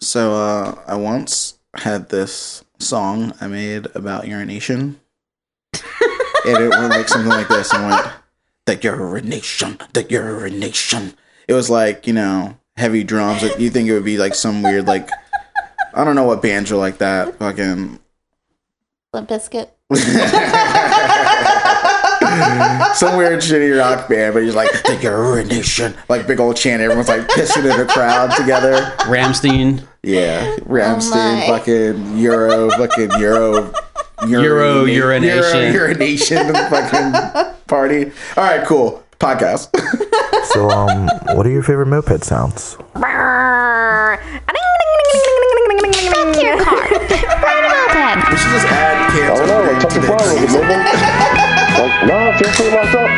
So uh, I once had this song I made about urination, and it went like something like this. And went the urination, the urination. It was like you know heavy drums. Like, you think it would be like some weird like I don't know what bands are like that. Fucking Limp Bizkit. some weird shitty rock band, but he's like the urination, like big old chant. Everyone's like pissing in a crowd together. Rammstein. Yeah, Rammstein, my. fucking Euro, fucking Euro, Euro urination. Euro urination, fucking party. All right, cool podcast. So, um, what are your favorite moped sounds? Back to your car. Ride a moped. we should just add I kids. don't know, like touch the flower with it, maybe. Like, nah, feel pretty locked up.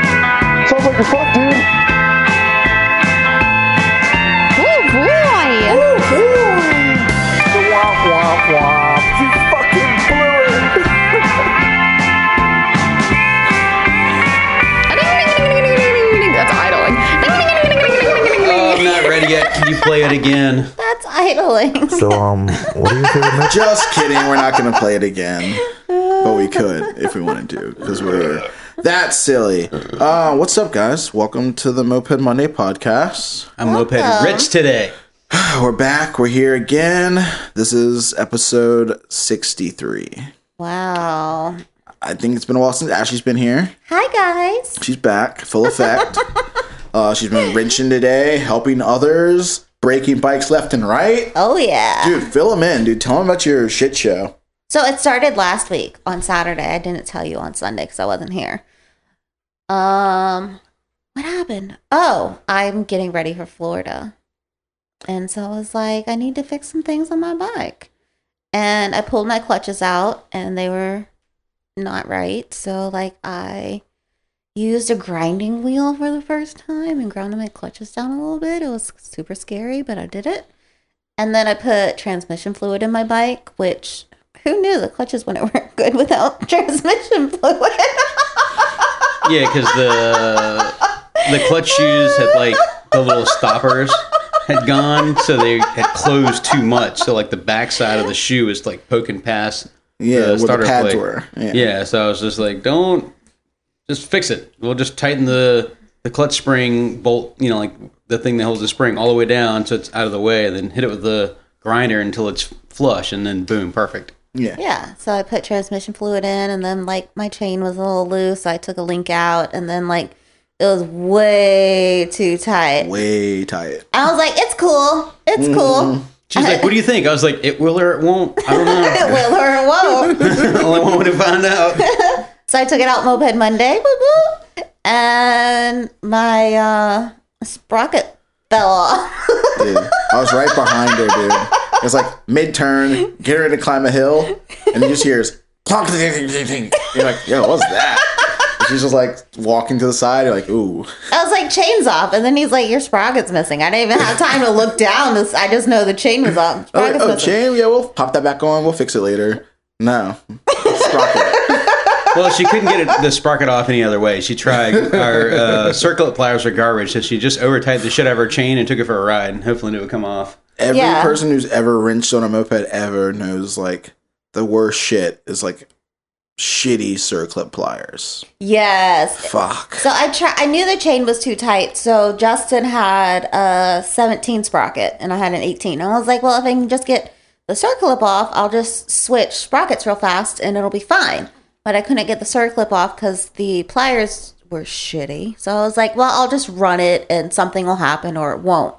Sounds like you're fucked, dude. Yet. Can you play it again? That's idling. So, um, what are your favorite moped? Just kidding. We're not going to play it again, but we could if we wanted to because we're that silly. Uh, what's up, guys? Welcome to the Moped Monday podcast. I'm moped rich today. We're back. We're here again. This is episode sixty-three. Wow. I think it's been a while since Ashley's been here. Hi guys. She's back, full effect. uh, she's been wrenching today, helping others, breaking bikes left and right. Oh yeah. Dude, fill them in, dude. Tell them about your shit show. So it started last week on Saturday. I didn't tell you on Sunday because I wasn't here. Um, what happened? Oh, I'm getting ready for Florida, and so I was like, I need to fix some things on my bike, and I pulled my clutches out, and they were not right. So like I used a grinding wheel for the first time and grounded my clutches down a little bit. It was super scary, but I did it. And then I put transmission fluid in my bike, which who knew the clutches wouldn't work good without transmission fluid? Yeah, because the the clutch shoes had like the little stoppers had gone, so they had closed too much. So like the backside of the shoe is like poking past Yeah, the where the starter pads plate. were. Yeah. Yeah, so I was just like, don't just fix it. We'll just tighten the the clutch spring bolt, you know, like the thing that holds the spring all the way down so it's out of the way, and then hit it with the grinder until it's flush, and then boom, perfect. Yeah. yeah, so I put transmission fluid in, and then like my chain was a little loose, so I took a link out, and then like it was way too tight. Way tight. I was like, it's cool, it's Mm-hmm. cool. She's like, "What do you think?" I was like, "It will or it won't. I don't know. It will or it won't. Only one way to find out." So I took it out moped Monday, whoop, whoop, and my uh, sprocket fell off. Dude. I was right behind her, dude. It was like mid turn, get ready to climb a hill, and you just hears plonk ding, ding, ding, ding. You're like, yo, what's that? And she's just like walking to the side, like, ooh. I was like, chain's off. And then he's like, your sprocket's missing. I didn't even have time to look down. This- I just know the chain was off. Sprocket's like, oh, missing. chain? Yeah, we'll pop that back on. We'll fix it later. No. Sprocket. Well, she couldn't get it, the sprocket off any other way. She tried. Our uh, circlip pliers are garbage, so she just over tightened the shit out of her chain and took it for a ride, and hopefully it would come off. Every Yeah. person who's ever wrenched on a moped ever knows like the worst shit is like shitty circlip pliers. Yes. Fuck. So I try. I knew the chain was too tight. So Justin had a 17 sprocket and I had an 18. And I was like, well, if I can just get the circlip off, I'll just switch sprockets real fast and it'll be fine. But I couldn't get the circlip off because the pliers were shitty. So I was like, well, I'll just run it and something will happen or it won't.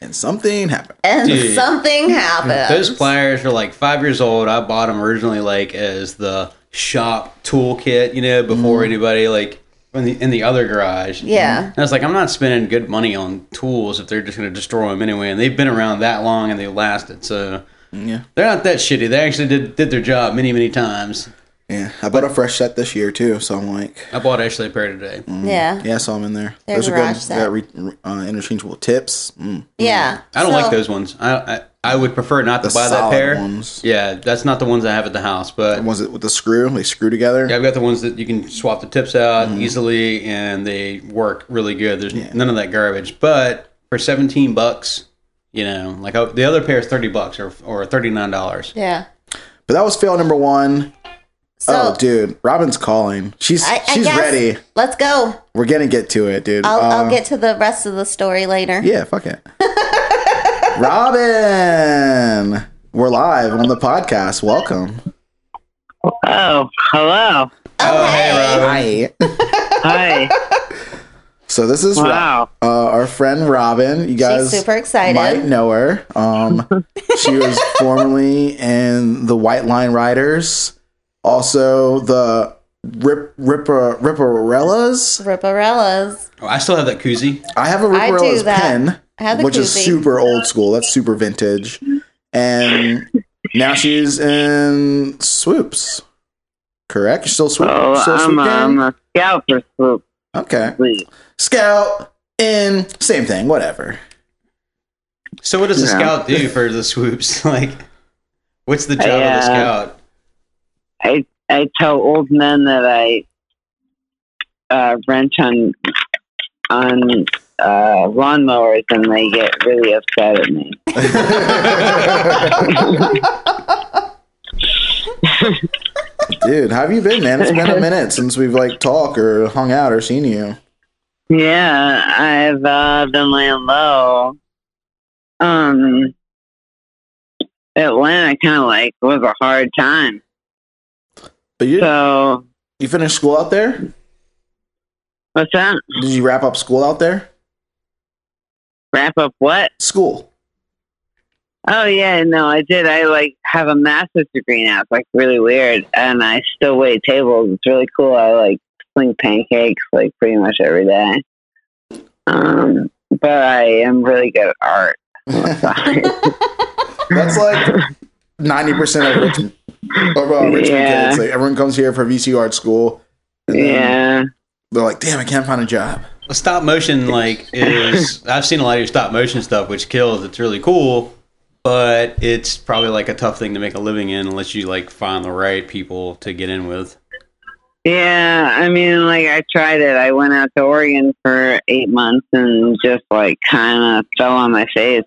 And something happened. And Dude. something happened. Those pliers are like five years old. I bought them originally like as the shop toolkit, you know, before mm-hmm. anybody like in the in the other garage. Yeah. And I was like, I'm not spending good money on tools if they're just going to destroy them anyway. And they've been around that long and they lasted, so Yeah. they're not that shitty. They actually did did their job many many times. Yeah. I bought a fresh set this year too, so I'm like, I bought actually a pair today. yeah. yeah, so I saw them in there. They're Those are good. set. Got re- uh, interchangeable tips. Mm. Yeah. I don't So- like those ones. I, I I would prefer not to The buy that pair. ones. Yeah, that's not the ones I have at the house, but ones it with the screw? They screw together. Yeah, I've got the ones that you can swap the tips out Mm-hmm. easily, and they work really good. There's none of that garbage. But for 17 bucks, You know, like uh, the other pair is thirty bucks or or thirty nine dollars. Yeah. But that was fail number one. So oh, dude, Robin's calling. She's I, I she's guess- ready. Let's go. We're gonna get to it, dude. I'll, Uh, I'll get to the rest of the story later. Yeah, fuck it. Robin, we're live on the podcast. Welcome. Oh, hello. Oh, hey, Rob. Hi. Hi. So this is Ro- uh, our friend Robin. You guys She's super excited. might know her. Um, she was formerly in the White Line Riders, also the Rip Ripper Ripperellas. Ripperellas. Oh, I still have that koozie. I have a I do Ripperellas that. pen, I have the which is super old school. That's super vintage, and now she's in Swoops. Correct? You're still swoop. Oh, still I'm, swoop a, gang? I'm a scout for Swoop. okay. Please. Scout in same thing. Whatever. So what does the Yeah. scout do for the swoops? like, what's the job of the uh, scout? I I tell old men that I uh, wrench on on uh, lawnmowers, and they get really upset at me. Dude, how have you been, man? It's been a minute since we've like talked or hung out or seen you. Yeah, I've uh, been laying low. Um, Atlanta kind of like was a hard time. But you So you finished school out there? what's that? Did you wrap up school out there? Wrap up what? School. Oh yeah, no, I did. I like have a master's degree now. It's like really weird, and I still wait tables. It's really cool. I like sling pancakes like pretty much every day. Um, but I am really good at art. That's like ninety percent of Richmond, of uh, Richmond Yeah. kids. Like everyone comes here for VC art school. and then yeah, They're like, damn, I can't find a job. Well, stop motion like is I've seen a lot of your stop motion stuff, which kills. It's really cool, but it's probably like a tough thing to make a living in unless you like find the right people to get in with. yeah. I mean, like I tried it. I went out to Oregon for eight months and just like kind of fell on my face.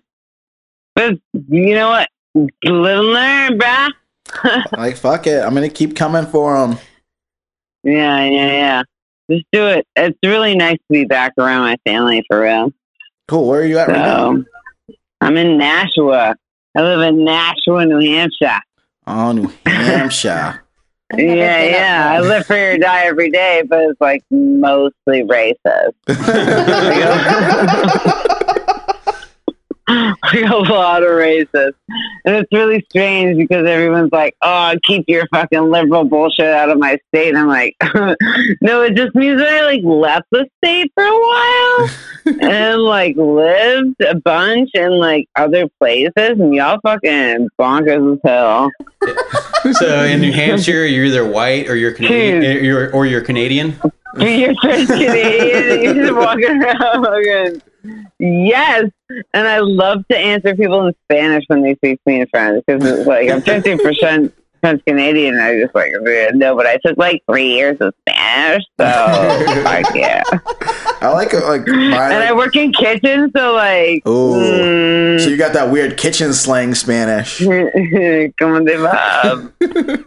But you know what? Live and learn, bruh. Like, fuck it, I'm gonna keep coming for them. Yeah, yeah, yeah. Just do it. It's really nice to be back around my family for real. Cool. Where are you at right now? I'm in Nashua. I live in Nashua, New Hampshire. Oh, New Hampshire. Yeah, yeah. I live for your die every day, but it's like mostly racist. like a lot of racists. And it's really strange because everyone's like, oh, keep your fucking liberal bullshit out of my state. And I'm like, no, it just means that I like left the state for a while and like lived a bunch in like other places and y'all fucking bonkers as hell. So in New Hampshire, you're either white or you're Canadian, or eh, you're, or you're Canadian. You're French Canadian. You're just walking around. Yes, and I love to answer people in Spanish when they speak to me in French because it's like I'm fifty percent French Canadian. And I just like no, but I took like three years of Spanish, so like yeah. I like it. Like, my, And I work in kitchen, so like. Ooh. mm, so you got that weird kitchen slang Spanish. Como va?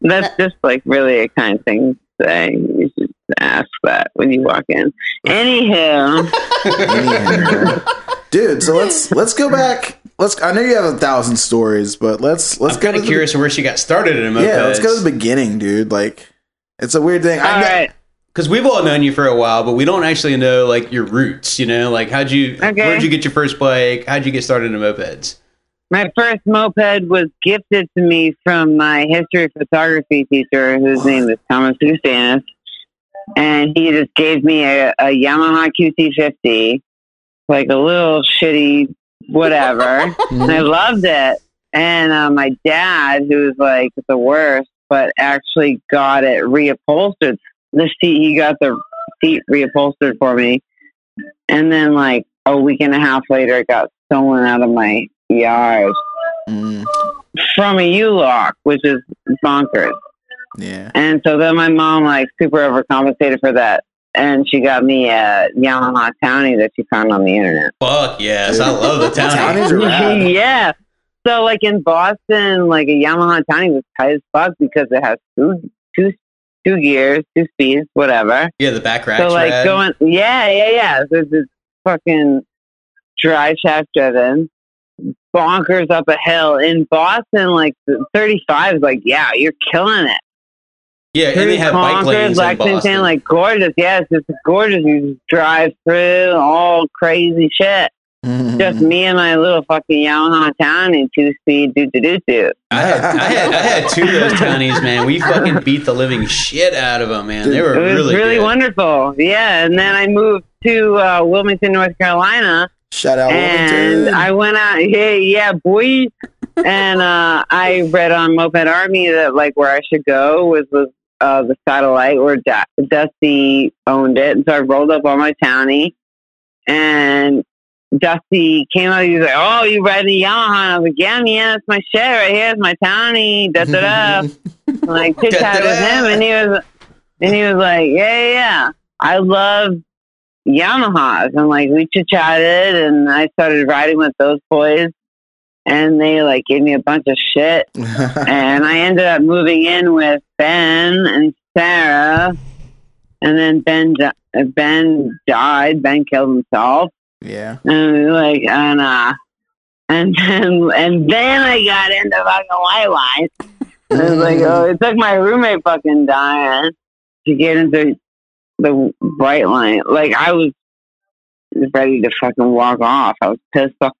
That's just like really a kind thing to say. You ask that when you walk in. Anywho, Anyhow. Dude, so let's let's go back. Let's. I know you have a thousand stories, but let's let's I'm go kind to of the- curious where she got started in mopeds. Yeah, let's go to the beginning, dude. Like, it's a weird thing. all I know, right. because we've all known you for a while, but we don't actually know like your roots. You know, like how'd you, Okay. where'd you get your first bike? How'd you get started in mopeds? My first moped was gifted to me from my history photography teacher, whose name is Thomas Gustanis. And he just gave me a, a Yamaha QT50, like a little shitty whatever. and I loved it. And uh, my dad, who was like the worst, but actually got it reupholstered. The seat, he got the seat reupholstered for me. And then, like a week and a half later, it got stolen out of my yard Mm, from a U-Lock, which is bonkers. Yeah. And so then my mom like super overcompensated for that and she got me a Yamaha Townie that she found on the internet. Fuck yes, I love the town. Townies yeah. So like in Boston, like a Yamaha Townie was tight as fuck because it has two two two gears, two speeds, whatever. Yeah, the back racks. so like rad. going, yeah, yeah, yeah. So it's it's fucking dry shaft driven, bonkers up a hill in Boston. Like thirty five is like, yeah, you're killing it. Yeah, and they Through have bike lanes in Boston. like gorgeous. Yes, it's gorgeous. You just drive through all crazy shit. Mhm. Just me and my little fucking Yamaha town and two speed do do do do. I had, I had I had two of those townies, man. We fucking beat the living shit out of them, man. They were It was really, really, good. wonderful. Yeah, and then I moved to uh, Wilmington, North Carolina, Shout out and Wilmington. I went out. Hey, yeah, boy. and uh, I read on Moped Army that like where I should go was was uh, the satellite where Du- Dusty owned it, and so I rolled up on my townie, and Dusty came out. He was like, "Oh, you riding a Yamaha?" And I was like, "Yeah, man, that's my shit right here. It's my townie." Da da da. like chit chat with him, and he was, and he was like, "Yeah, yeah, yeah. I love Yamahas," and like we chit chatted, and I started riding with those boys, and they like gave me a bunch of shit, and I ended up moving in with Ben and Sarah, and then Ben di- Ben died. Ben killed himself, yeah. and like and uh, and then and then I got into fucking White Line. It was like, oh, it took my roommate fucking dying to get into the White Line. Like I was ready to fucking walk off. I was pissed off.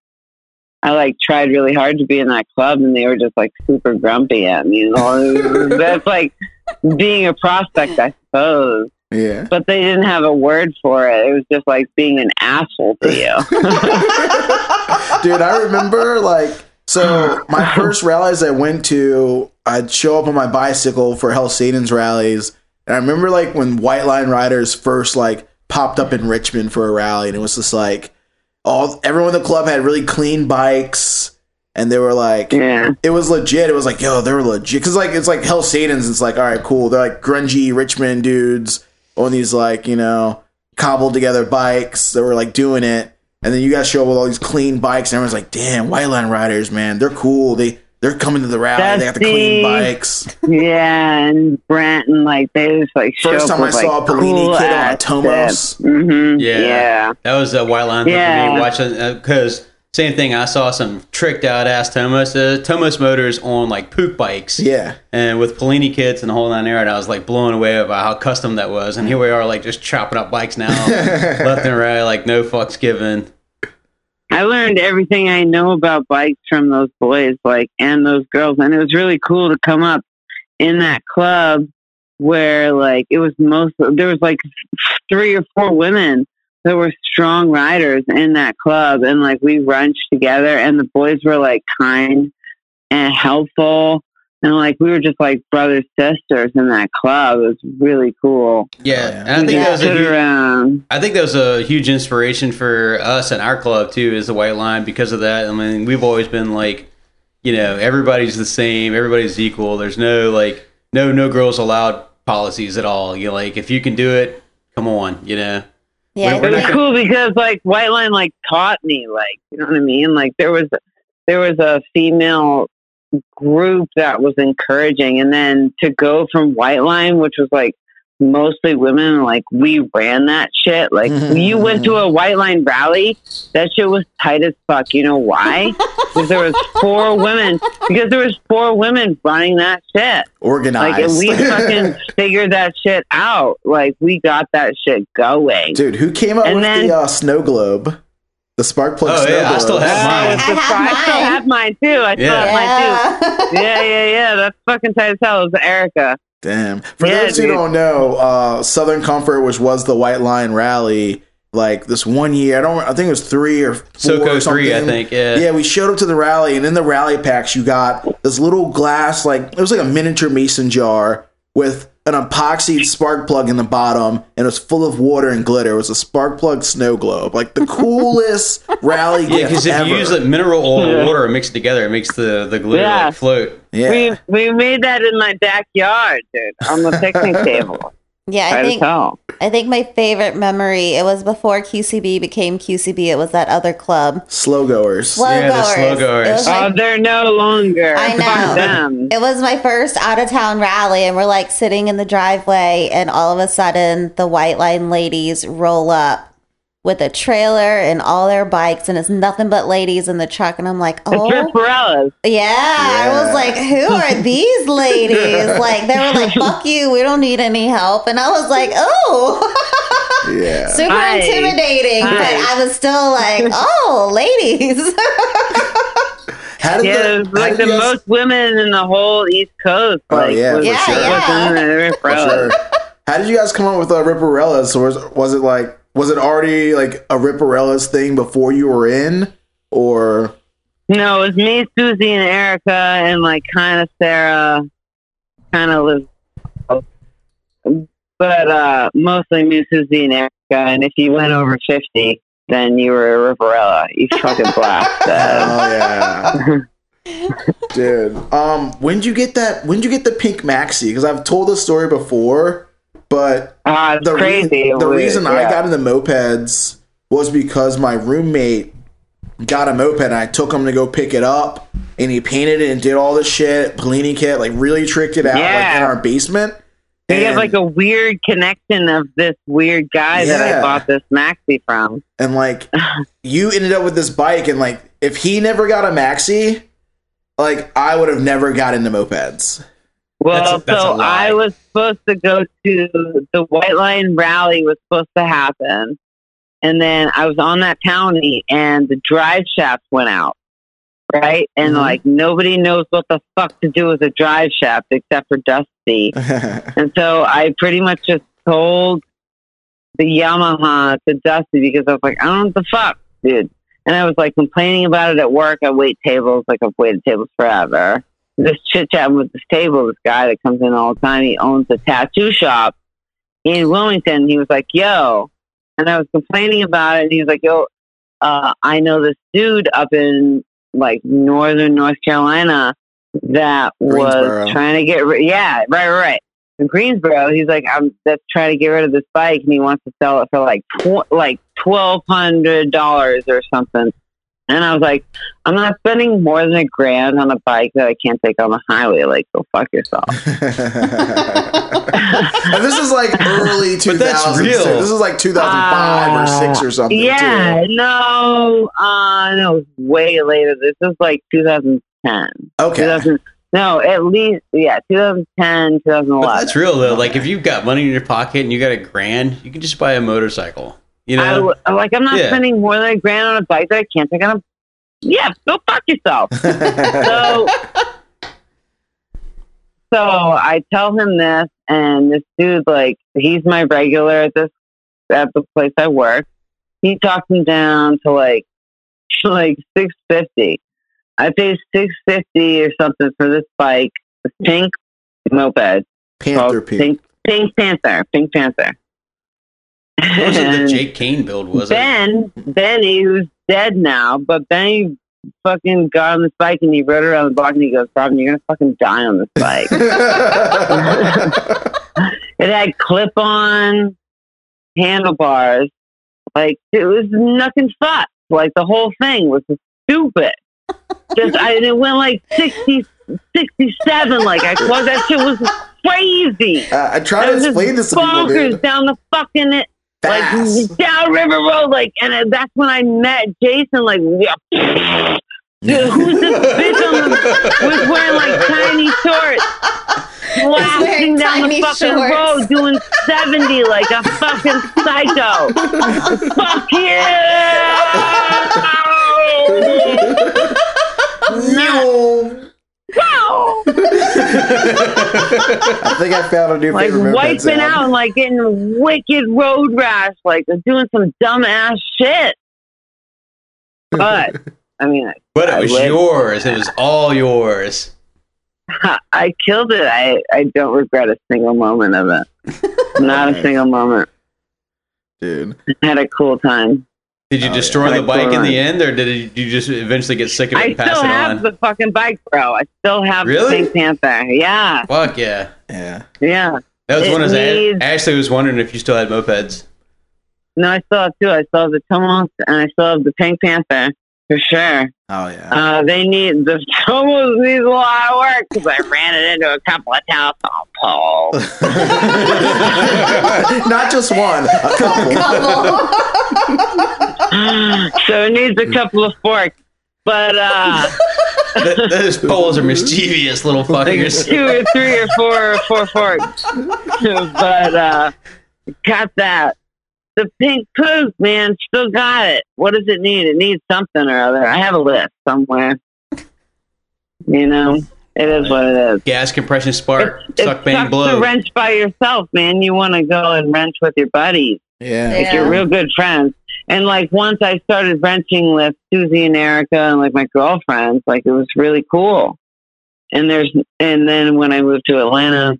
I like tried really hard to be in that club, and they were just like super grumpy at me. You know, that's like being a prospect, I suppose. Yeah. But they didn't have a word for it. It was just like being an asshole to you. Dude, I remember like so my first rallies I went to, I'd show up on my bicycle for Hell Satan's rallies. And I remember like when White Line Riders first like popped up in Richmond for a rally and it was just like all everyone in the club had really clean bikes and they were like yeah. it was legit. It was like, yo, they were legit. Cause like it's like Hell Satan's. It's like, all right, cool. They're like grungy Richmond dudes on these like you know cobbled together bikes that were like doing it. And then you guys show up with all these clean bikes, and everyone's like, damn, White Line Riders, man, they're cool. They they're coming to the rally. They got to clean bikes. Yeah, and Brent and like they just like show First up time I with, saw like, a Polini cool kid on a ass Tomos. hmm Yeah. yeah. That was a wild line for me watching because same thing. I saw some tricked out ass Tomos, uh, Tomos motors on like Puch bikes. Yeah. And with Polini kits and the whole nine yard, I was like blown away about how custom that was. And here we are, like just chopping up bikes now, left and right, like no fucks given. I learned everything I know about bikes from those boys, like and those girls, and it was really cool to come up in that club where like it was most there was like three or four women that were strong riders in that club, and like we runched together, and the boys were like kind and helpful. And like we were just like brothers sisters in that club. It was really cool. Yeah, and I think We that was a huge, around. I think that was a huge inspiration for us and our club too, is the white line because of that. I mean, we've always been like, you know, everybody's the same, everybody's equal. There's no like no no girls allowed policies at all. You know, like if you can do it, come on, you know. Yeah, We're it was not cool because like White Line like taught me like you know what I mean like there was there was a female group that was encouraging. And then to go from White Line which was like mostly women like we ran that shit. Like you went to a White Line rally that shit was tight as fuck. You know why? Because there was four women because there was four women running that shit. Organized. like and we fucking figured that shit out. Like we got that shit going. Dude, who came up And with then- the uh, snow globe? The spark plug Oh, yeah, I still have Oh, mine. it's I the- have I still have mine too. I still Yeah. have mine too. yeah. Yeah, yeah, yeah. That's fucking tight as hell. It was Erica. Damn. For Yeah, those who don't know, uh, Southern Comfort, which was the White Line Rally, like this one year, I don't, I think it was three or four Soco or three, I something. think. Yeah. Yeah, we showed up to the rally, and in the rally packs, you got this little glass, like it was like a miniature mason jar with an epoxy spark plug in the bottom, and it was full of water and glitter. It was a spark plug snow globe, like the coolest rally Yeah, gift because if ever. you use like mineral oil Yeah. and water and mix it together, it makes the the glitter Yeah. like float. yeah. We we made that in my backyard, dude, on the picnic table. Yeah, I Try to think tell. I think my favorite memory. It was before QCB became QCB. It was that other club, Slow goers. Slow Yeah, the Goers. Slow It Goers. my Oh, they're no longer. I know. Them. It was my first out of town rally, and we're like sitting in the driveway, and all of a sudden, the White Line ladies roll up with a trailer and all their bikes, and it's nothing but ladies in the truck. And I'm like, oh, Ripperellas. yeah. I was like, who are these ladies? like, they were like, fuck you, we don't need any help. And I was like, oh, Yeah. super Hi. intimidating. Hi. But I was still like, oh, ladies. How did Yeah, the, it was like the guys- most women in the whole East Coast. Oh, Like, yeah, was, Yeah, sure. yeah. was in the For sure. How did you guys come up with uh, Ripperellas? Or was, was it like was it already like a Ripperellas thing before you were in, or No, it was me, Susie, and Erica, and like kind of Sarah, kind of Liz. But uh, mostly me, Susie, and Erica. And if you went over 50, then you were a Ripperella. You fucking blasted. oh yeah, dude. Um, when did you get that? When did you get the pink maxi? Because I've told this story before, but Ah, it's the crazy. the We- reason I got into mopeds was because my roommate got a moped and I took him to go pick it up and he painted it and did all this shit, Polini kit, like really tricked it out like in our basement. We have And- like a weird connection of this weird guy that I bought this maxi from. and like you ended up with this bike and like if he never got a maxi, like I would have never got into mopeds. Well, That's that's so. I was supposed to go to the White Line rally was supposed to happen, and then I was on that townie, and the drive shaft went out, right? And Mhm. like nobody knows what the fuck to do with a drive shaft except for Dusty, and so I pretty much just told the Yamaha to Dusty because I was like, I don't know what the fuck, dude. And I was like complaining about it at work. I wait tables, like I've waited tables forever. This chit chat with this table, this guy that comes in all the time, he owns a tattoo shop in Wilmington. He was like, yo. And I was complaining about it. And he was like, yo, uh, I know this dude up in like northern North Carolina that was trying to get rid. Yeah, right, right, right. In Greensboro, he's like, I'm that's trying to get rid of this bike, and he wants to sell it for like tw- like twelve hundred dollars or something. And I was like, I'm not spending more than a grand on a bike that I can't take on the highway. Like, go fuck yourself. and this is like early 2000s. That's real. This is like 2005 or Uh, 6 or something. Yeah, too. no, uh, no, way later. This is like 2010. Okay. 2000, no, at least, yeah, 2010, 2011. But that's real though. Like if you've got money in your pocket and you got a grand, you can just buy a motorcycle. You know? w- I'm like, I'm not Yeah. spending more than a grand on a bike that I can't take on a. Yeah, go fuck yourself. so, so I tell him this, and this dude, like, he's my regular at this at the place I work. He talks him down to like, like six fifty. I paid six fifty or something for this bike, this pink moped. Panther Pink. Pink, Pink Panther. Pink Panther. What was it the Jake Kane build? Was it? Ben, Benny, who's dead now, but Benny fucking got on this bike and he rode around the block and he goes, Robin, you're gonna fucking die on this bike. it had clip on handlebars. Like it was nothing fun. Like the whole thing was stupid. Just I it went like 60, 67. Like I thought that shit was crazy. Uh, I try I to explain this to people, bonkers dude. down the fucking like down River Road, like, and uh, that's when I met Jason. Like, yeah, dude, who's this bitch on the was wearing like tiny shorts, blasting down the fucking shorts. road, doing seventy like a fucking psycho. Fuck you! No. Wow. I think I found a new like favorite moped wiping sound. out and like getting wicked road rash, like doing some dumbass shit. But I mean, But it was yours. It was all yours. I killed it. I I don't regret a single moment of it. Not a single moment. Dude. I had a cool time. Did you Oh, destroy yeah. the bike in the end, or did you just eventually get sick of it I and pass still it have on? the fucking bike, bro. I still have Really? the Pink Panther. Yeah, Fuck yeah! Yeah. yeah. That was It one of needs- Ashley was wondering if you still had mopeds. No, I still have two. I still have the Tomos and I still have the Pink Panther for sure. Oh yeah. Uh, they need the Tomos needs a lot of work because I ran it into a couple of telephone poles. Not just one, a couple. Couple. so it needs a couple of forks. But uh, Th- Those poles are mischievous little fuckers. two or three or four or four forks. but uh, got that. The pink poop, man, still got it. What does it need? It needs something or other. I have a list somewhere. You know, it is what it is. Gas compression spark, It's, suck it bang blow. to wrench by yourself, man. You want to go and wrench with your buddies. Yeah. If Yeah. you're real good friends. And like once I started wrenching with Susie and Erica and like my girlfriends, like it was really cool. And there's and then when I moved to Atlanta,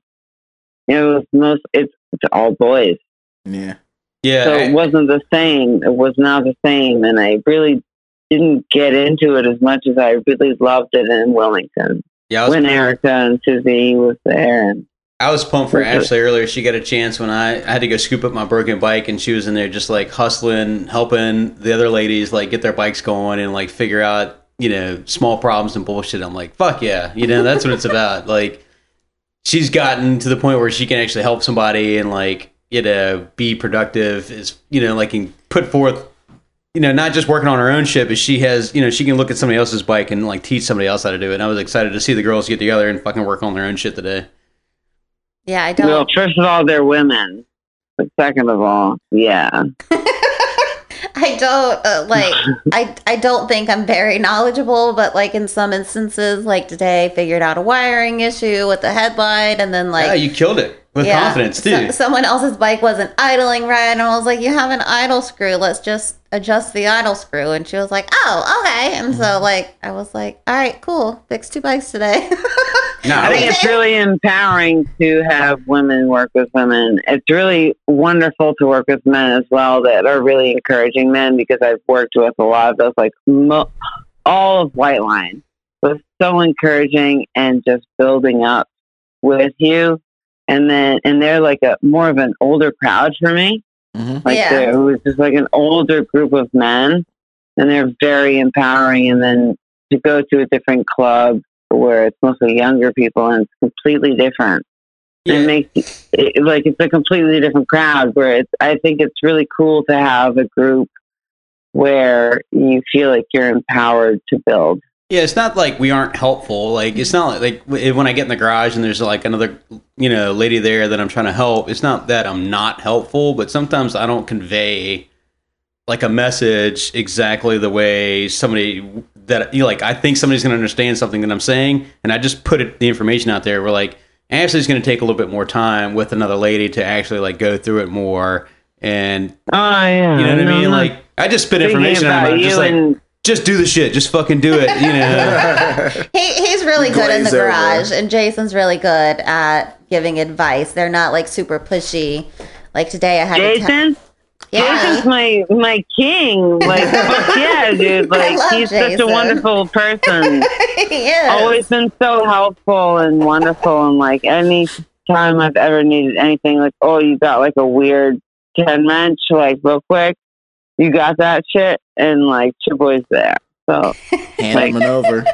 it was most it's, it's all boys. Yeah. Yeah, So I- it wasn't the same. It was not the same and I really didn't get into it as much as I really loved it in Wilmington. yeah. I was, when Erica and Susie was there and I was pumped for Okay. Ashley earlier. She got a chance when I, I had to go scoop up my broken bike, and she was in there just like hustling, helping the other ladies like get their bikes going and like figure out you know small problems and bullshit. I'm like, fuck yeah, you know that's what it's about. Like she's gotten to the point where she can actually help somebody and like you know be productive. Is you know like can put forth. You know, not just working on her own shit, but she has, you know, she can look at somebody else's bike and like teach somebody else how to do it. And I was excited to see the girls get together and fucking work on their own shit today. Yeah, I don't. well, first of all, they're women. But second of all, yeah. I don't uh, like. I I don't think I'm very knowledgeable, but like in some instances, like today, I figured out a wiring issue with the headlight, and then like yeah, you killed it with yeah, confidence too. so- someone else's bike wasn't idling right, and I was like, "You have an idle screw. Let's just adjust the idle screw." And she was like, "Oh, okay." And Mm-hmm. so like I was like, "All right, cool. Fix two bikes today." no, I think it's really empowering to have women work with women. It's really wonderful to work with men as well that are really encouraging men because I've worked with a lot of those, like mo- all of White Line was so encouraging and just building up with you. And then, and they're like a more of an older crowd for me. hmm Like Yeah. there was just like an older group of men, and they're very empowering. And then to go to a different club where it's mostly younger people and it's completely different. Yeah. It makes it, like it's a completely different crowd. Where it's, I think it's really cool to have a group where you feel like you're empowered to build. Yeah, it's not like we aren't helpful. Like it's not like, like when I get in the garage and there's like another you know lady there that I'm trying to help. It's not that I'm not helpful, but sometimes I don't convey like a message exactly the way somebody that you know, like I think somebody's going to understand something that I'm saying, and I just put it, the information out there. We're like Ashley's going to take a little bit more time with another lady to actually like go through it more, and Oh yeah, you know what no, I mean. Like I just spit information out. I'm just like and just do the shit. Just fucking do it. You know. He, he's really good in the Glaze over. garage, and Jason's really good at giving advice. They're not like super pushy. Like today, I had to tell- Jason. Yeah, Jason's my my king. Like fuck yeah, dude. Like love he's such a wonderful person. he is. Always been so helpful and wonderful and like any time I've ever needed anything, like, oh you got like a weird ten wrench, like real quick. You got that shit and like your boy's there. So Hand Like- him over.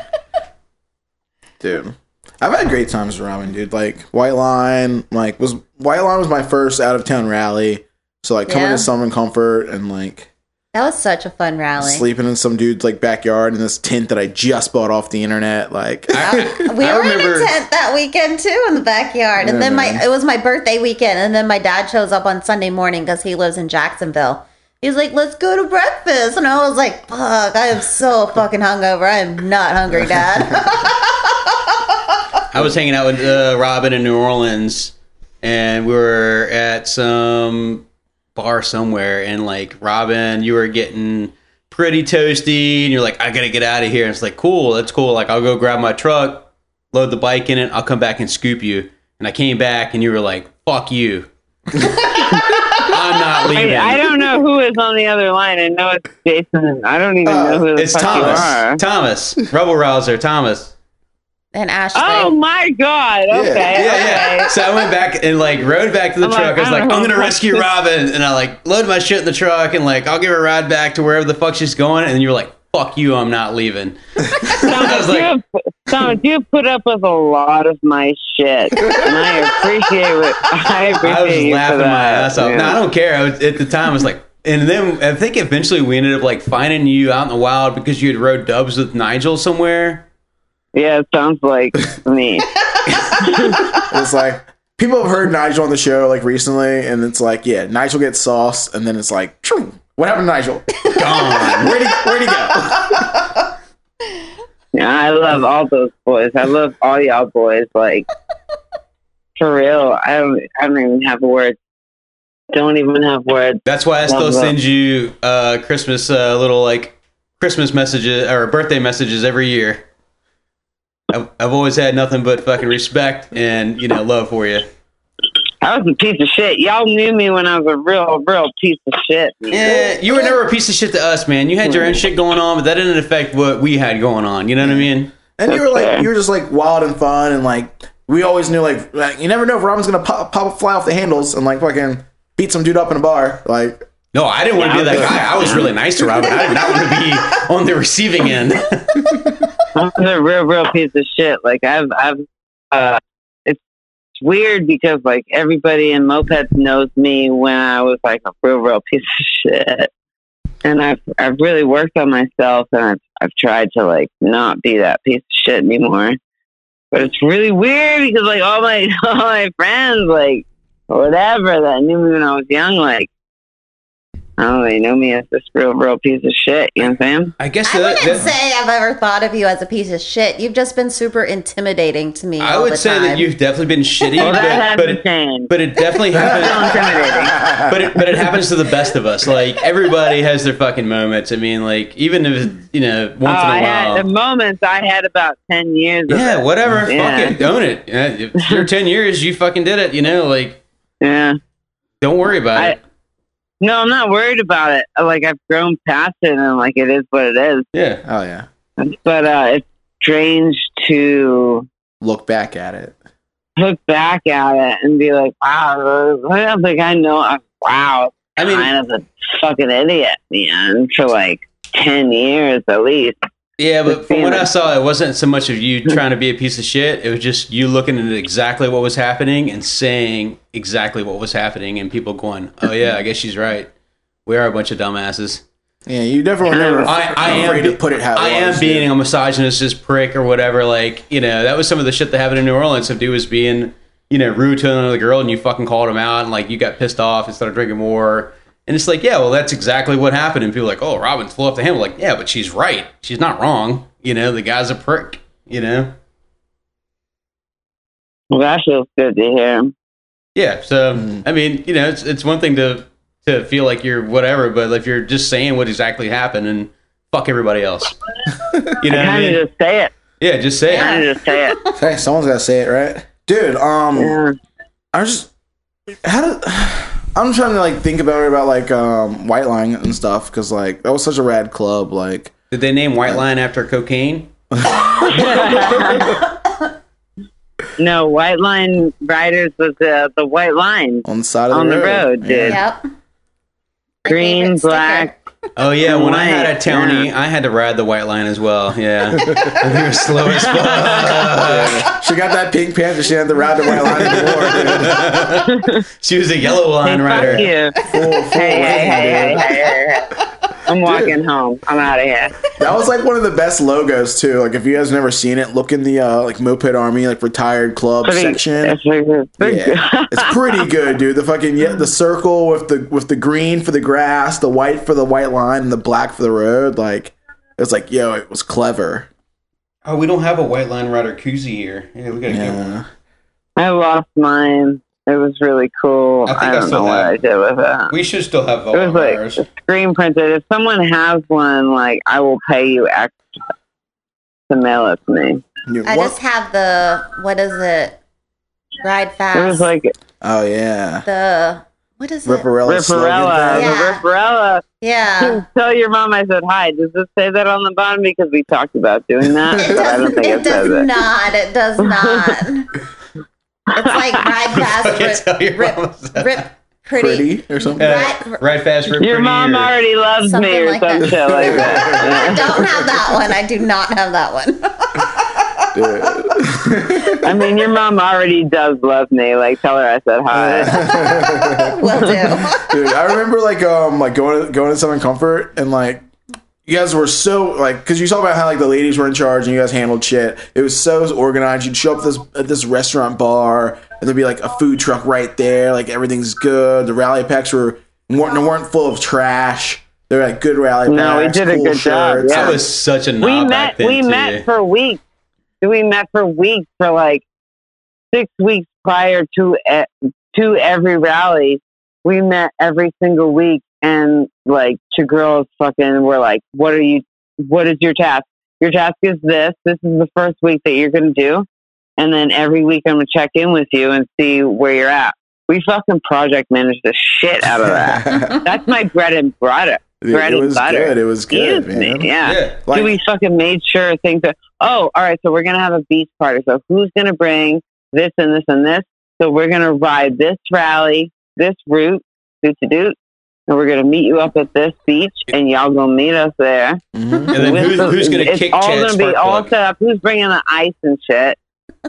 Dude. I've had great times with Robin, dude. Like White Line, like was White Line was my first out of town rally. So like coming Yeah. to Southern Comfort and like that was such a fun rally. sleeping in some dude's like backyard in this tent that I just bought off the internet. Like I, We I were in a tent that weekend too in the backyard, and Yeah, then my man. it was my birthday weekend, and then my dad shows up on Sunday morning because he lives in Jacksonville. He's like, "Let's go to breakfast," and I was like, "Fuck, I am so fucking hungover. I am not hungry, Dad." I was hanging out with uh, Robin in New Orleans, and we were at some bar somewhere, and like Robin, you were getting pretty toasty, and you're like, "I gotta get out of here." And it's like, "Cool, that's cool." Like, I'll go grab my truck, load the bike in it, I'll come back and scoop you. And I came back, and you were like, "Fuck you." I'm not leaving. I, I don't know who is on the other line. I know it's Jason. I don't even Uh, know who the it's Thomas. Thomas, Rebel Rouser, Thomas. And Ashley. Oh my god. Okay. Yeah, yeah. So I went back and like rode back to the I'm like, truck. I was I like, I'm gonna rescue Robin, and I like load my shit in the truck and like I'll give her a ride back to wherever the fuck she's going. And you were like, "Fuck you, I'm not leaving." I was Thomas, you, have, Thomas, you have put up with a lot of my shit, and I appreciate what I appreciate I was you for laughing my that. ass off. Yeah. No, I don't care. I was, at the time, I was like, and then I think eventually we ended up like finding you out in the wild because you had rode dubs with Nigel somewhere. Yeah, it sounds like me. It's like people have heard Nigel on the show like recently, and it's like, yeah, Nigel gets sauce, and then it's like, "Phew, what happened to Nigel? Gone. Where'd he, where'd he go? Yeah, I love all those boys. I love all y'all boys. Like for real, I don't. I don't even have words. Don't even have words. That's why I still Love that. send you uh, Christmas uh, little like Christmas messages or birthday messages every year. I've, I've always had nothing but fucking respect and you know love for you. I was a piece of shit. Y'all knew me when I was a real, real piece of shit. Eh, you were never a piece of shit to us, man. You had your own shit going on, but that didn't affect what we had going on. You know what I mean? And you were like, you were just like wild and fun, and like we always knew, like, like you never know if Robin's gonna pop, pop fly off the handles and like fucking beat some dude up in a bar. Like, No, I didn't want to be that guy. I was really nice to Robin. I did not want to be on the receiving end. I'm a real, real piece of shit. Like I've, I've, uh, it's weird because like everybody in mopeds knows me when I was like a real, real piece of shit. And I've, I've really worked on myself and I've, I've tried to like not be that piece of shit anymore. But it's really weird because like all my, all my friends, like whatever that knew me when I was young, like, I they know me as this real, real piece of shit. You know what I'm saying? I guess I that, wouldn't that- say I've ever thought of you as a piece of shit. You've just been super intimidating to me. I all would the say time. that you've definitely been shitty, Well, but, but it, but it definitely Still happens. intimidating. but it, but it happens to the best of us. Like everybody has their fucking moments. I mean, like even if it's, you know once oh, in I a had the while. moments. I had about ten years. Yeah, it. whatever. Yeah. Fuck it, own it. Yeah, if you're ten years, you fucking did it. You know, like Yeah. don't worry about I- it. No, I'm not worried about it. Like I've grown past it, and like it is what it is. Yeah, oh yeah, But uh, it's strange to look back at it. look back at it and be like, "Wow, I don't think I know." uh, Wow, I mean, kind of a fucking idiot, man, for like ten years at least. Yeah, but from what I saw, it wasn't so much of you trying to be a piece of shit. It was just you looking at exactly what was happening and saying exactly what was happening, and people going, "Oh yeah, I guess she's right. We are a bunch of dumbasses." Yeah, you definitely never I, I am afraid to put it how I am being a misogynist prick or whatever. Like you know, that was some of the shit that happened in New Orleans. If dude was being you know rude to another girl and you fucking called him out and like you got pissed off and started drinking more. And it's like, yeah, well, that's exactly what happened. And people are like, oh, Robin full off the handle. Like, yeah, but she's right. She's not wrong. You know, the guy's a prick. You know. Well, that feels good to hear. Yeah. So Mm. I mean, you know, it's it's one thing to to feel like you're whatever, but if you're just saying what exactly happened and fuck everybody else, you know what I mean? just say it. Yeah, just say it. Just say it. Hey, someone's gotta say it, right, dude? Um, Yeah. I was just how did I'm trying to like think about it about like um White Line and stuff because like that was such a rad club. Like, Did they name White Line after cocaine? No, White Line Riders was the the White Line. on the side of On the the road, road, dude. Yep. Green, black. Oh yeah, when I had a White, townie, yeah. I had to ride the White Line as well. Yeah, we were slow as fuck. She got that pink panther. She had the ride to White Line in the war, dude. she was a yellow line Hey, rider. fuck you. Full, full Hey, hey, lane, hey, hey, hey, hey, hey. I'm walking home. I'm out of here. That was like one of the best logos too. Like if you guys never seen it, look in the uh, like Moped Army like retired club Pretty- section. it's pretty- pretty Yeah, it's pretty good, dude. The fucking yeah, the circle with the with the green for the grass, the white for the white line, and the black for the road. Like it's like yo, it was clever. Oh, we don't have a White Line rider koozie here. Yeah, we gotta get one. I lost mine. It was really cool. I I, think I don't still know what I did with it. We should still have It was like ours. screen printed. If someone has one, like I will pay you extra to mail it to me. You- I what? just have the what is it? Ride fast. It was like oh yeah, the what is it? Ripperella, slogan Ripperella. Yeah. the Ripperella Yeah. Tell your mom I said hi. Does it say that on the bottom? Because we talked about doing that, It but I don't think it, it does says it. not. It does not. It's like ride fast, tell your rip, mom rip, rip, pretty. Pretty or something. Uh, right fast, rip Your pretty mom or- already loves me or like some shit like I don't have that one. I do not have that one. I mean, your mom already does love me. Like, tell her I said hi. Will do. Dude, I remember like um like going to, going to Southern Comfort and like you guys were so like because you talk about how like the ladies were in charge and you guys handled shit. It was so organized. You'd show up this at this restaurant bar and there'd be like a food truck right there. Like everything's good. The rally packs were weren't, weren't full of trash. They're like good rally packs. No, we did a cool good job, shirts. yeah. I was such a knob we back met. then, We too. met for weeks. We met for weeks for like six weeks prior to to every rally. We met every single week, and like two girls fucking were like, "What are you? What is your task? Your task is this. This is the first week that you're gonna do, and then every week I'm gonna check in with you and see where you're at." We fucking project managed the shit out of that. That's my bread and butter. Dude, bread it and was butter. good. It was good, Excuse me. Yeah. Yeah. Like, So we fucking made sure things that, oh, all right, so we're going to have a beach party. So who's going to bring this and this and this? So we're going to ride this rally, this route, doot to doot, and we're going to meet you up at this beach, and y'all going to meet us there. mhm. And then With who, the- who's going to it's kick all Chad's gonna be all plug? set up. Who's bringing the ice and shit?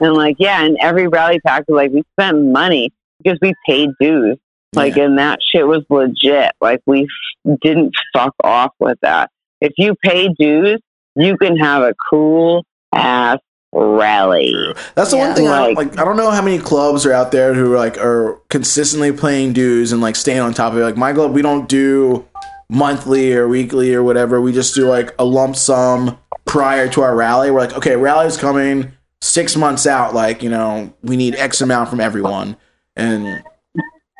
And like, yeah, and every rally pack, was like, we spent money because we paid dues. Like, and that shit was legit. Like, we f- didn't fuck off with that. If you pay dues, you can have a cool ass rally. True. That's the Yeah. one thing. I don't, Like- like I don't know how many clubs are out there who like are consistently playing dues and like staying on top of it. Like my club, we don't do monthly or weekly or whatever. We just do like a lump sum prior to our rally. We're like, okay, rally's coming six months out. Like you know, we need X amount from everyone, and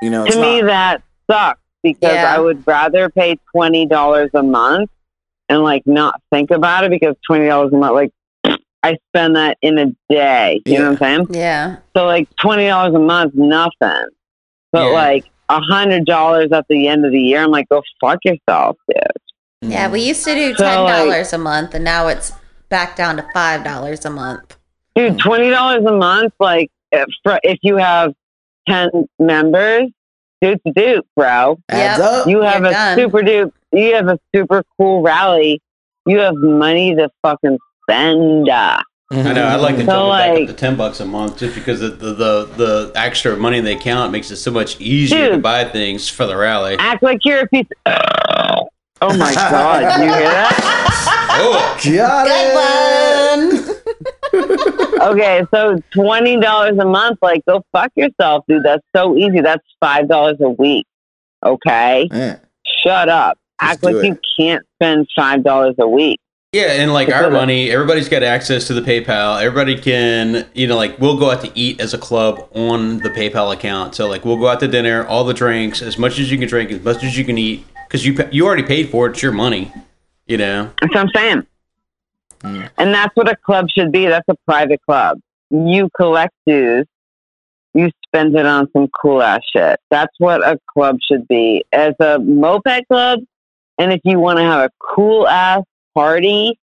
you know, it's to me, not, that sucks because Yeah. I would rather pay twenty dollars a month and like not think about it because twenty dollars a month, like I spend that in a day. You know what I'm saying? Yeah. So like twenty dollars a month, nothing. But Yeah. like a hundred dollars at the end of the year, I'm like, go fuck yourself, dude. Yeah. We used to do So, ten like- dollars a month, and now it's back down to five dollars a month. Dude, twenty dollars a month, like if, if you have ten members, dude to dude, bro. adds Yep. You have You're a done. super dupe. You have a super cool rally. You have money to fucking spend. uh. I know. I'd like to So, double back like- up to ten bucks a month just because the the, the the extra money in the account makes it so much easier to buy things for the rally. Act like you're a piece. Of- Oh my god! You hear that? Oh, Got Good it. one. Okay, so twenty dollars a month. Like, go fuck yourself, dude. That's so easy. That's five dollars a week. Okay, Yeah. shut up. Just Act like it. you can't spend five dollars a week. Yeah, and like our money, everybody's got access to the PayPal. Everybody can, you know, like we'll go out to eat as a club on the PayPal account. So like we'll go out to dinner, all the drinks, as much as you can drink, as much as you can eat, because you you already paid for it. It's your money, you know. That's what I'm saying. Mm. And that's what a club should be. That's a private club. You collect dues. You spend it on some cool ass shit. That's what a club should be. As a moped club, and if you want to have a cool ass party,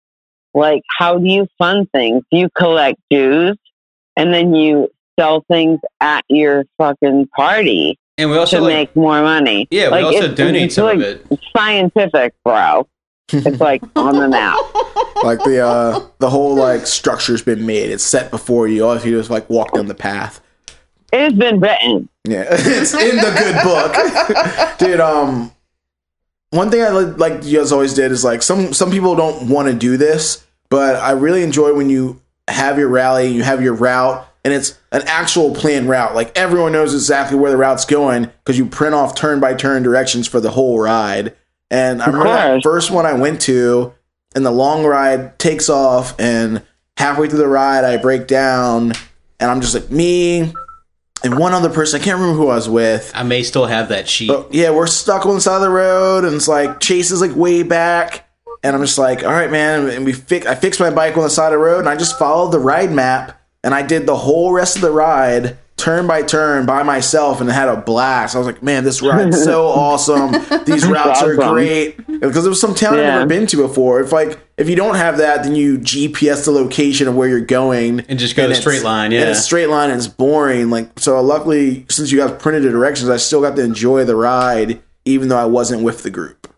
like how do you fund things? You collect dues and then you sell things at your fucking party And we also to like, make more money. yeah, we also it's- donate it's some like of it. Scientific, bro. It's like on the map. like the uh the whole like structure's been made. It's set before you. All you have to do is like walk down the path. It has been written. Yeah, it's in the good book, dude. Um, one thing I like you guys always did is like some some people don't want to do this, but I really enjoy when you have your rally, you have your route, and it's an actual planned route. Like everyone knows exactly where the route's going because you print off turn by turn directions for the whole ride. And I remember that first one I went to, and the long ride takes off, and halfway through the ride I break down, and I'm just like me and one other person. I can't remember who I was with. I may still have that sheet. But yeah, we're stuck on the side of the road, and it's like Chase is like way back, and I'm just like, all right, man. And we fix. I fixed my bike on the side of the road, and I just followed the ride map, and I did the whole rest of the ride, turn turn by turn by myself and had a blast. I was like, man, this ride's so awesome. These routes are great because it was some town I've never been to before. If like if you don't have that, then you GPS the location of where you're going And just go the it's- straight line, and yeah. it's straight line and it's boring. Like so, luckily since you guys printed the directions, I still got to enjoy the ride even though I wasn't with the group.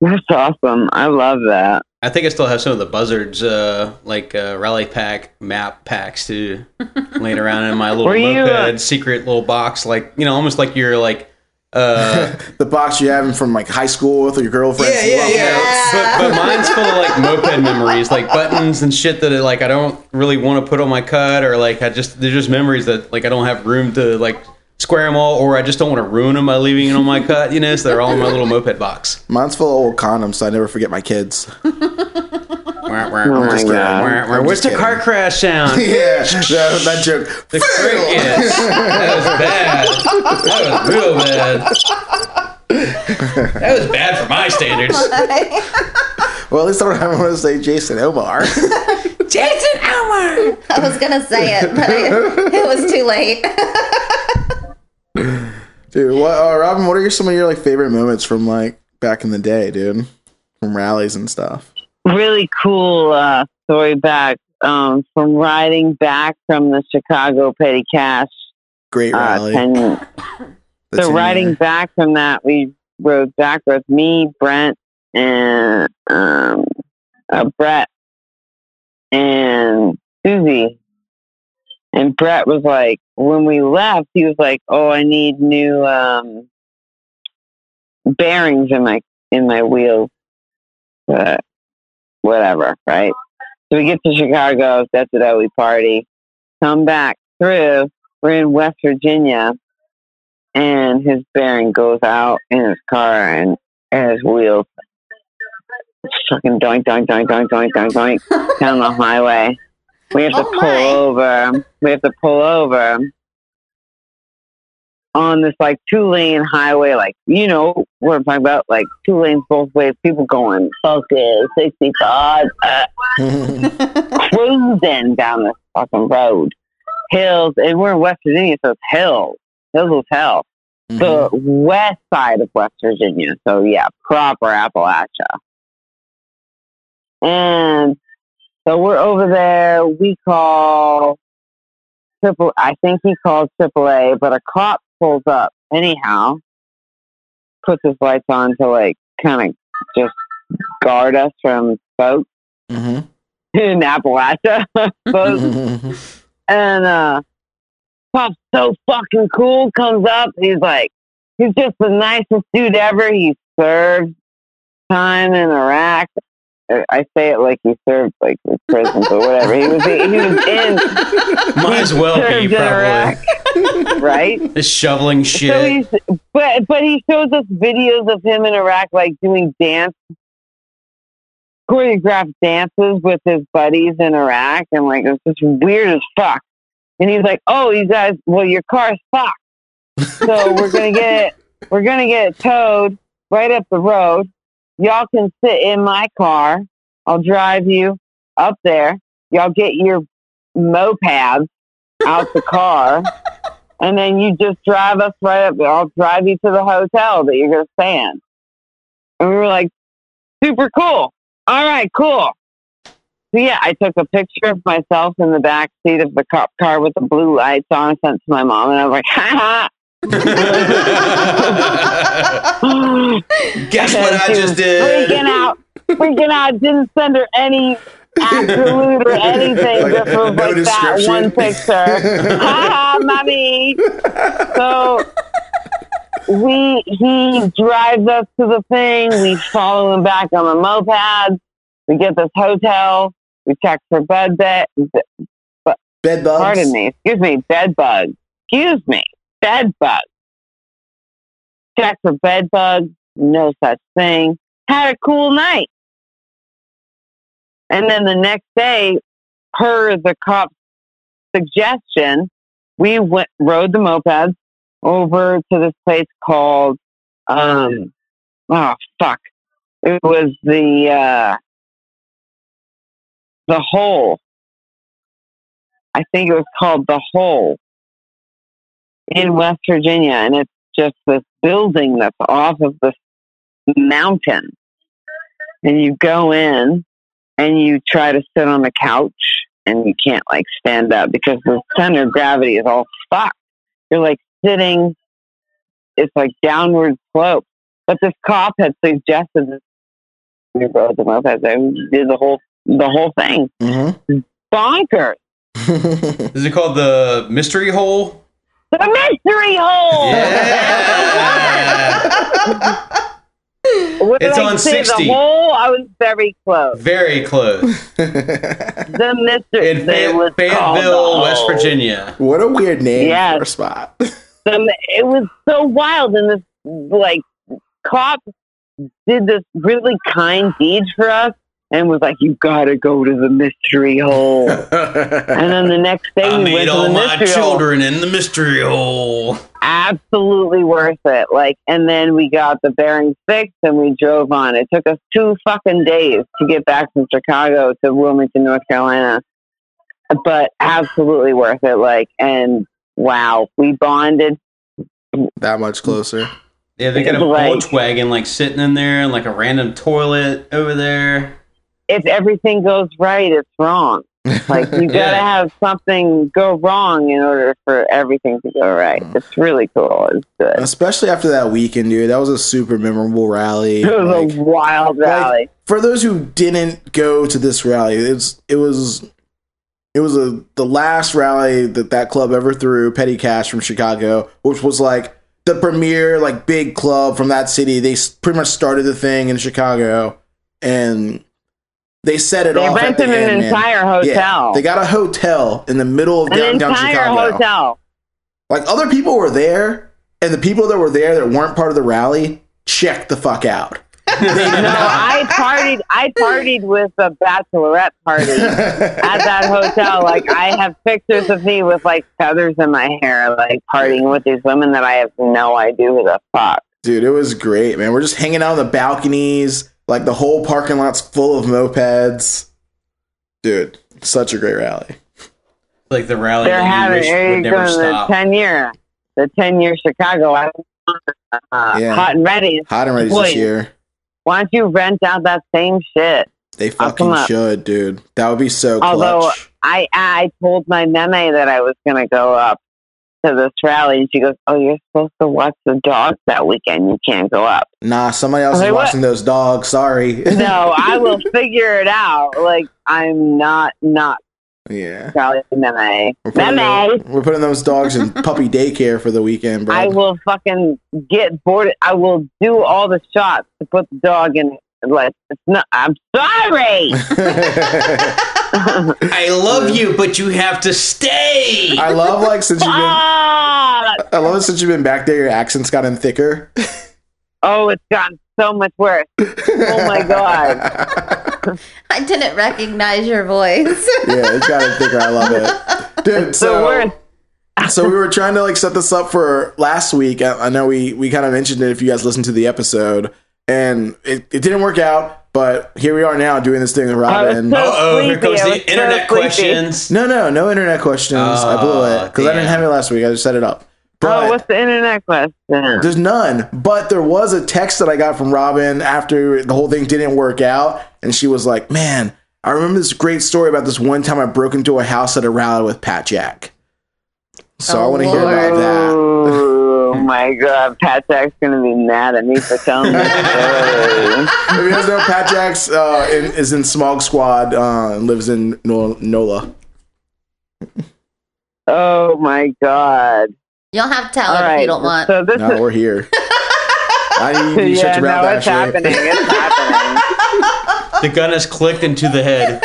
That's awesome. I love that. I think I still have some of the buzzards, uh, like uh, rally pack map packs, to laying around in my little you, moped uh, secret little box, like you know, almost like you're like, uh, The box you having from like high school with your girlfriend. yeah, yeah, yeah. But, but mine's full of like moped memories, like buttons and shit that like I don't really want to put on my cut, or like I just they're just memories that like I don't have room to like square them all, or I just don't want to ruin them by leaving it on my cut, you know. So they're all in my little moped box. Mine's full of old condoms, so I never forget my kids. Oh my just kidding. god. I'm Where's just the car kidding. crash sound? yeah, that, that joke. The cra- yes. That was bad. That was real bad. That was bad for my standards. Well, at least I don't have to say Jason Omar. Jason Elmer. I was gonna say it, but I, it was too late. Dude, what, uh, Robin? What are your, some of your like favorite moments from like back in the day, dude? From rallies and stuff. Really cool uh, story back um, from riding back from the Chicago Petty Cash. Great Uh, rally. 10, That's so in riding there. back from that, we rode back with me, Brent, and um, uh, Brett, and Susie. And Brett was like, when we left, he was like, "Oh, I need new um, bearings in my in my wheels." Uh, whatever, right? So we get to Chicago, that's it, we party, come back through. We're in West Virginia, and his bearing goes out in his car and, and his wheels fucking doink doink doink doink doink doink doink down the highway. We have to Oh pull my. over. We have to pull over on this like two lane highway, like you know what I'm talking about, like two lanes both ways, people going fucking sixty five, uh, cruising down this fucking road. Hills, and we're in West Virginia, so it's hills. Hills was hell. Mhm. The west side of West Virginia. So yeah, proper Appalachia. And so we're over there. We call triple. I think he called AAA, but a cop pulls up anyhow. Puts his lights on to like kind of just guard us from folks Mhm. in Appalachia. folks. And uh Pop's so fucking cool comes up. He's like he's just the nicest dude ever. He served time in Iraq. I say it like he served like in prison or whatever. He was he was in Might as well be in Iraq, probably. right? This shoveling So shit. he's but but he shows us videos of him in Iraq like doing dance choreographed dances with his buddies in Iraq and like it's just weird as fuck. And he's like, Oh, you guys well your car's fucked. So we're gonna get it we're gonna get towed right up the road. Y'all can sit in my car. I'll drive you up there. Y'all get your mopeds out the car. And then you just drive us right up. I'll drive you to the hotel that you're going to stay in. And we were like, super cool. All right, cool. So yeah, I took a picture of myself in the back seat of the cop car with the blue lights on. I sent to my mom, and I was like, ha ha. Guess what I just did? Freaking out, freaking out. Didn't send her any absolute or anything. Like, just was no like that one picture. ha ha, mommy. So we he drives us to the thing. We follow him back on the moped. We get this hotel. We check for bed bed. Bed bugs. Pardon me. Excuse me. Bed bugs. Excuse me. Bed bugs. Check for bed bugs. No such thing. Had a cool night. And then the next day, per the cop's suggestion, we went rode the mopeds over to this place called um oh fuck. It was the uh the hole. I think it was called the hole. In West Virginia, and it's just this building that's off of this mountain. And you go in and you try to sit on the couch and you can't like stand up because the center of gravity is all fucked. You're like sitting, it's like downward slope. But this cop had suggested that we rode the mopeds and did the whole the whole thing. Mhm. Bonkers. Is it called the mystery hole? The mystery hole. Yeah. What It's I on 60. The hole. I was very close. Very close. The mystery. In it Fay- was called the Fayetteville, West hole. Virginia. what a weird name Yes. for a spot. The, it was so wild, and this like cop did this really kind deed for us, and was like, "You gotta go to the mystery hole." and then the next day I we made went to all the my mystery hole. children in the mystery hole. absolutely worth it. Like, and then we got the bearings fixed and we drove on. It took us two fucking days to get back from Chicago to Wilmington, North Carolina, but absolutely worth it. Like, and wow, we bonded. that much closer. Yeah, they got a Like- Volkswagen like sitting in there and like a random toilet over there. If everything goes right, it's wrong. Like, you gotta Yeah. have something go wrong in order for everything to go right. Mm. It's really cool. It's good. Especially after that weekend, dude. That was a super memorable rally. It was Like, a wild rally. for those who didn't go to this rally, it's it was it was a the last rally that that club ever threw. Petty Cash from Chicago, which was like the premier like big club from that city. They pretty much started the thing in Chicago, and they set it they off. at the rented an end, man. entire Yeah, hotel. they got a hotel in the middle of an downtown entire Chicago. hotel. Like other people were there, and the people that were there that weren't part of the rally checked the fuck out. No, I partied. I partied with the bachelorette party at that hotel. Like I have pictures of me with like feathers in my hair, like partying with these women that I have no idea who the fuck. Dude, it was great, man. We're just hanging out on the balconies. Like the whole parking lot's full of mopeds. Dude, such a great rally. Like the rally They're that you having wish would you never go, the ten year, the ten year Chicago. I, uh, Yeah. Hot and ready. Hot and ready Boy. this year. Why don't you rent out that same shit? They I'll fucking up. should, dude. That would be so Although- I I told my meme that I was gonna go up to this rally, and she goes, "Oh, you're supposed to watch the dogs that weekend. You can't go up." Nah, somebody else is what? watching those dogs. Sorry. no, I will figure it out. Like I'm not not yeah. Charlie meme. We're putting, Meme. those, we're putting those dogs in puppy daycare for the weekend, bro. I will fucking get bored. I will do all the shots to put the dog in. Like it's not. I'm sorry. I love you, but you have to stay. I love like since you've been! I love it since you've been back there, your accent's gotten thicker. Oh, it's gotten so much worse. Oh my god. I didn't recognize your voice. yeah, it's gotten thicker. I love it. Dude, The so worst. so we were trying to like set this up for last week. I, I know we we kind of mentioned it if you guys listened to the episode, and it, it didn't work out. But here we are now doing this thing with I was Robin. so- Uh oh, here sleepy. comes the was so internet questions. no, no, no internet questions. I blew it Oh, because I didn't have it last week. I just set it up. Oh, But what's the internet question? there's none. But there was a text that I got from Robin after the whole thing didn't work out, and she was like, "Man, I remember this great story about this one time I broke into a house at a rally with Pat Jack." So I Oh, want to hear about that. Oh my god, Pat Jack's gonna be mad at me for telling this story. if you guys know, Pat Jacks uh, in, is in Smog Squad uh, and lives in NOLA. Oh my god! You don't have to tell All it if you don't want. so this No, is we're here. I need you to shut yeah, your mouth, it's Ashley. happening. It's happening. The gun has clicked into the head.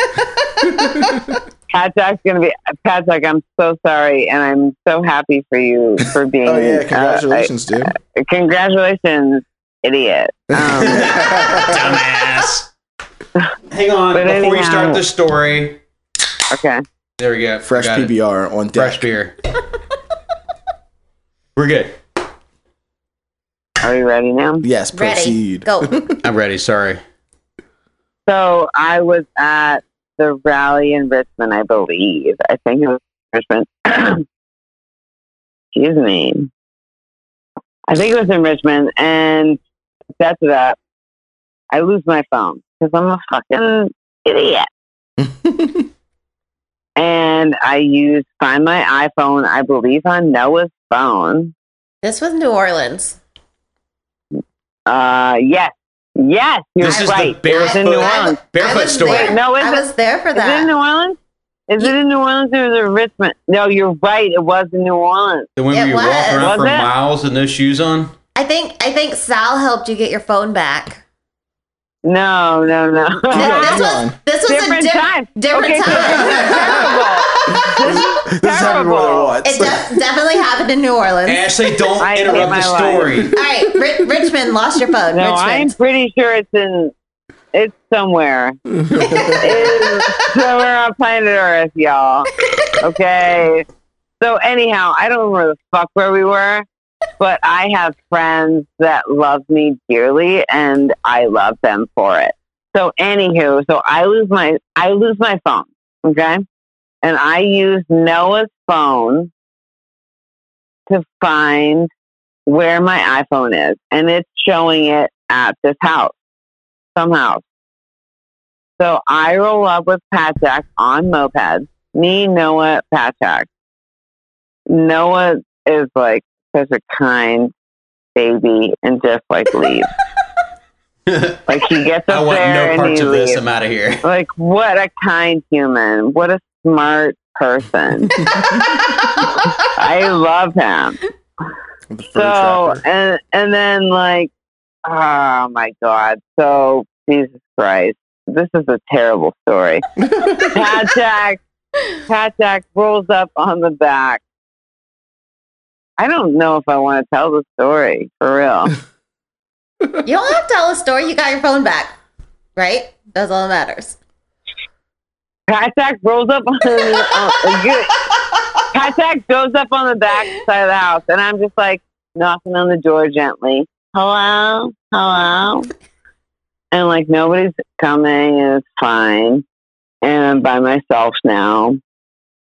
Pat Jack's gonna be Pat Jack. I'm so sorry, and I'm so happy for you for being. Oh yeah, uh, congratulations, dude. I- congratulations, idiot. Um, Dumbass. Hang on, But before you start the story. okay. There we go. Fresh Got it. PBR on deck. Fresh beer. We're good. Are you ready now? Yes, Ready. proceed. Go. I'm ready. Sorry. So I was at the rally in Richmond, I believe. I think it was Richmond. excuse me. I think it was in Richmond, and that's that. I lose my phone because I'm a fucking idiot. and I use Find My iPhone, I believe, on Noah's phone. This was New Orleans. Uh, yes, yes, you're This is right. the It in New barefoot- Orleans. barefoot I was story. There. Wait, no, is I it- was there for Is it in. New Orleans? Is it in New Orleans or is it Richmond? No, you're right. It was in New Orleans. The one where you walk was. around for it? miles with no shoes on. I think I think Sal helped you get your phone back. No, no, no. Th- this was this was Different a diff- time. different Okay, so time. This is. This happened more than once. It def- definitely happened in New Orleans. Ashley, don't I hate interrupt the life. story. All right, Ri- Richmond lost your phone. No, I'm pretty sure it's in. It's somewhere. it's somewhere on planet Earth, y'all. Okay. So anyhow, I don't remember the fuck where we were, but I have friends that love me dearly, and I love them for it. So anywho, so I lose my I lose my phone, okay, and I use Noah's phone to find where my iPhone is, and it's showing it at this house, some house. So I roll up with Pat Jack on moped. Me, Noah, Pat Jack. Noah is like such a kind baby and just like leaves. like he gets I want there no and parts he of this. leaves. I'm out of here. Like what a kind human. What a smart person. I love him. So trapper. and and then like oh my god. So Jesus Christ. This is a terrible story. Pat Jack Pat Jack rolls up on the back. I don't know if I want to tell the story for real. You don't have to tell a story. You got your phone back, right? That's all that matters. Jack rolls up on the uh, good. Pat Jack goes up on the back side of the house, and I'm just like knocking on the door gently. Hello, hello, and like nobody's coming, and it's fine. And I'm by myself now.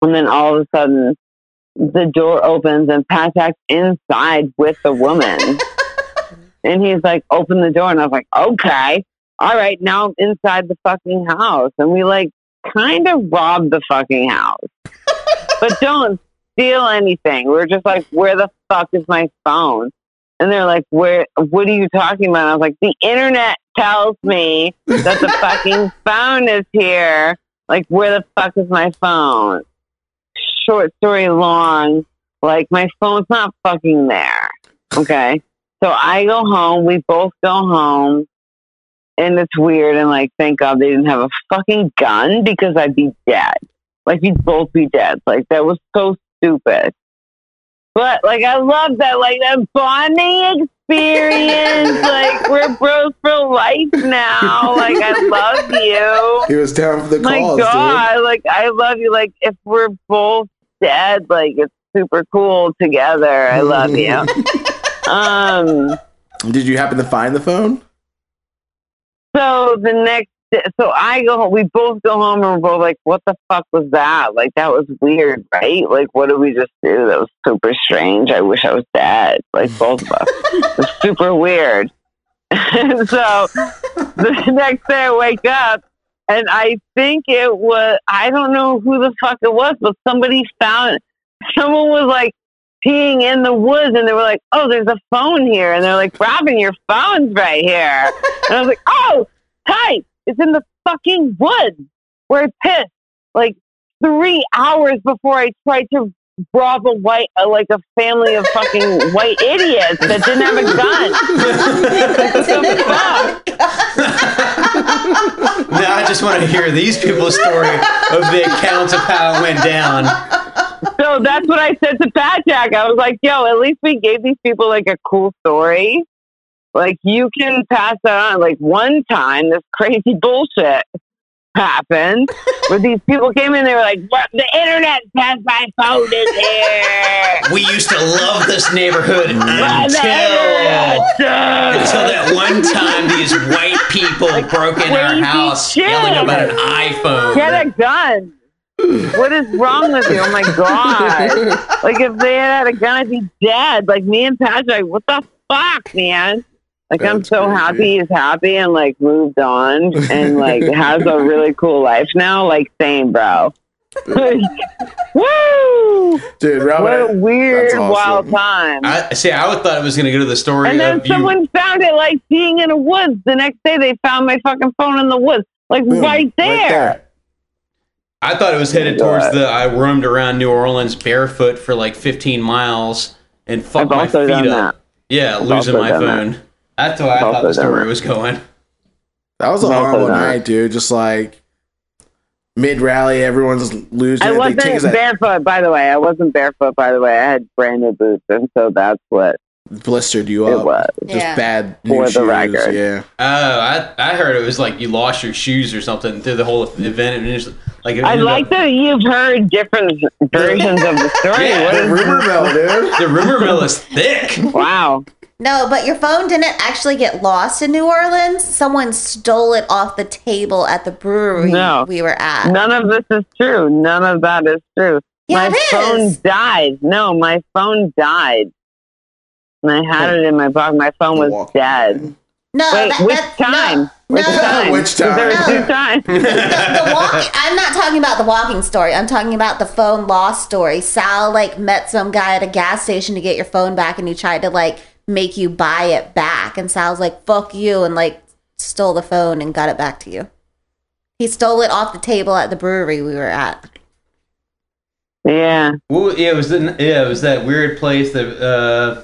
And then all of a sudden, the door opens, and Pat Jack's inside with the woman. and he's like, "Open the door," and I was like, "Okay." All right, now I'm inside the fucking house, and we like kind of robbed the fucking house. but don't steal anything. We're just like, where the fuck is my phone? And they're like, where, what are you talking about? I was like, the internet tells me that the fucking phone is here. Like, where the fuck is my phone? Short story long, like, my phone's not fucking there. Okay. So I go home. We both go home and it's weird and like thank god they didn't have a fucking gun because i'd be dead. Like you'd both be dead. Like that was so stupid. But like i love that like that bonding experience. Like we're bros for life now. Like i love you. He was down for the my cause, My god like i love you. Like if we're both dead like it's super cool together. I love you. Um. Did you happen to find the phone? So the next, so I go home. We both go home, and we're both like, "What the fuck was that? Like that was weird, right? Like what did we just do? That was super strange. I wish I was dead. Like both of us. it was super weird." so the next day, I wake up, and I think it was I don't know who the fuck it was, but somebody found someone was like peeing in the woods, and they were like, "Oh, there's a phone here," and they're like, "Robin, your phone's right here." And I was like, oh, tight. It's in the fucking woods where I pissed like three hours before I tried to rob a white, uh, like a family of fucking white idiots that didn't have a gun. now I just want to hear these people's story of the accounts of how it went down. So that's what I said to Pat Jack. I was like, yo, at least we gave these people like a cool story. Like you can pass that on. Like one time, this crazy bullshit happened where these people came in. They were like, "What? The internet says my phone is here." We used to love this neighborhood until until that one time these white people broke in our house shit. yelling about an iPhone. Get a gun. what is wrong with you? Oh my god! Like if they had had a gun, I'd be dead. Like me and Pat Jack, what the fuck, man? Like I'm so crazy. happy he's happy and like moved on and like has a really cool life now. Like same, bro. Like, woo! Dude, What a weird, awesome. wild time. I see. I would thought it was going to go to the story and then of you. someone found it like being in a woods. The next day they found my fucking phone in the woods. Like Boom, right there. I thought it was headed Oh towards the. I roamed around New Orleans barefoot for like 15 miles and fucked I've my feet done up. Yeah, I've losing my done phone. That's why I thought also the story that. was going. That was a Also horrible not. night, dude. Just like mid rally, everyone's losing. I wasn't take us that barefoot, by the way. I wasn't barefoot, by the way. I had brand new boots, and so that's what blistered you it up. was. Just Yeah. bad For new the shoes. record. Yeah. Oh, I I heard it was like you lost your shoes or something through the whole event. And just, like I like up- that you've heard different versions of the story. Yeah, What The is rumor mill, dude. The rumor mill is thick. Wow. No, but your phone didn't actually get lost in New Orleans. Someone stole it off the table at the brewery No. we were at. None of this is true. None of that is true. Yeah, my it phone is. died. No, my phone died. And I had it in my pocket. My phone was Walk dead. No, Wait, that, which that's, time? No, Which no. time? Which 'Cause There were time? two times. the, the walking, I'm not talking about the walking story. I'm talking about the phone lost story. Sal like met some guy at a gas station to get your phone back, and he tried to like make you buy it back. And Sal's like, "Fuck you," and like stole the phone and got it back to you. He stole it off the table at the brewery we were at. yeah. Well, yeah, it was the, yeah, it was that weird place that uh,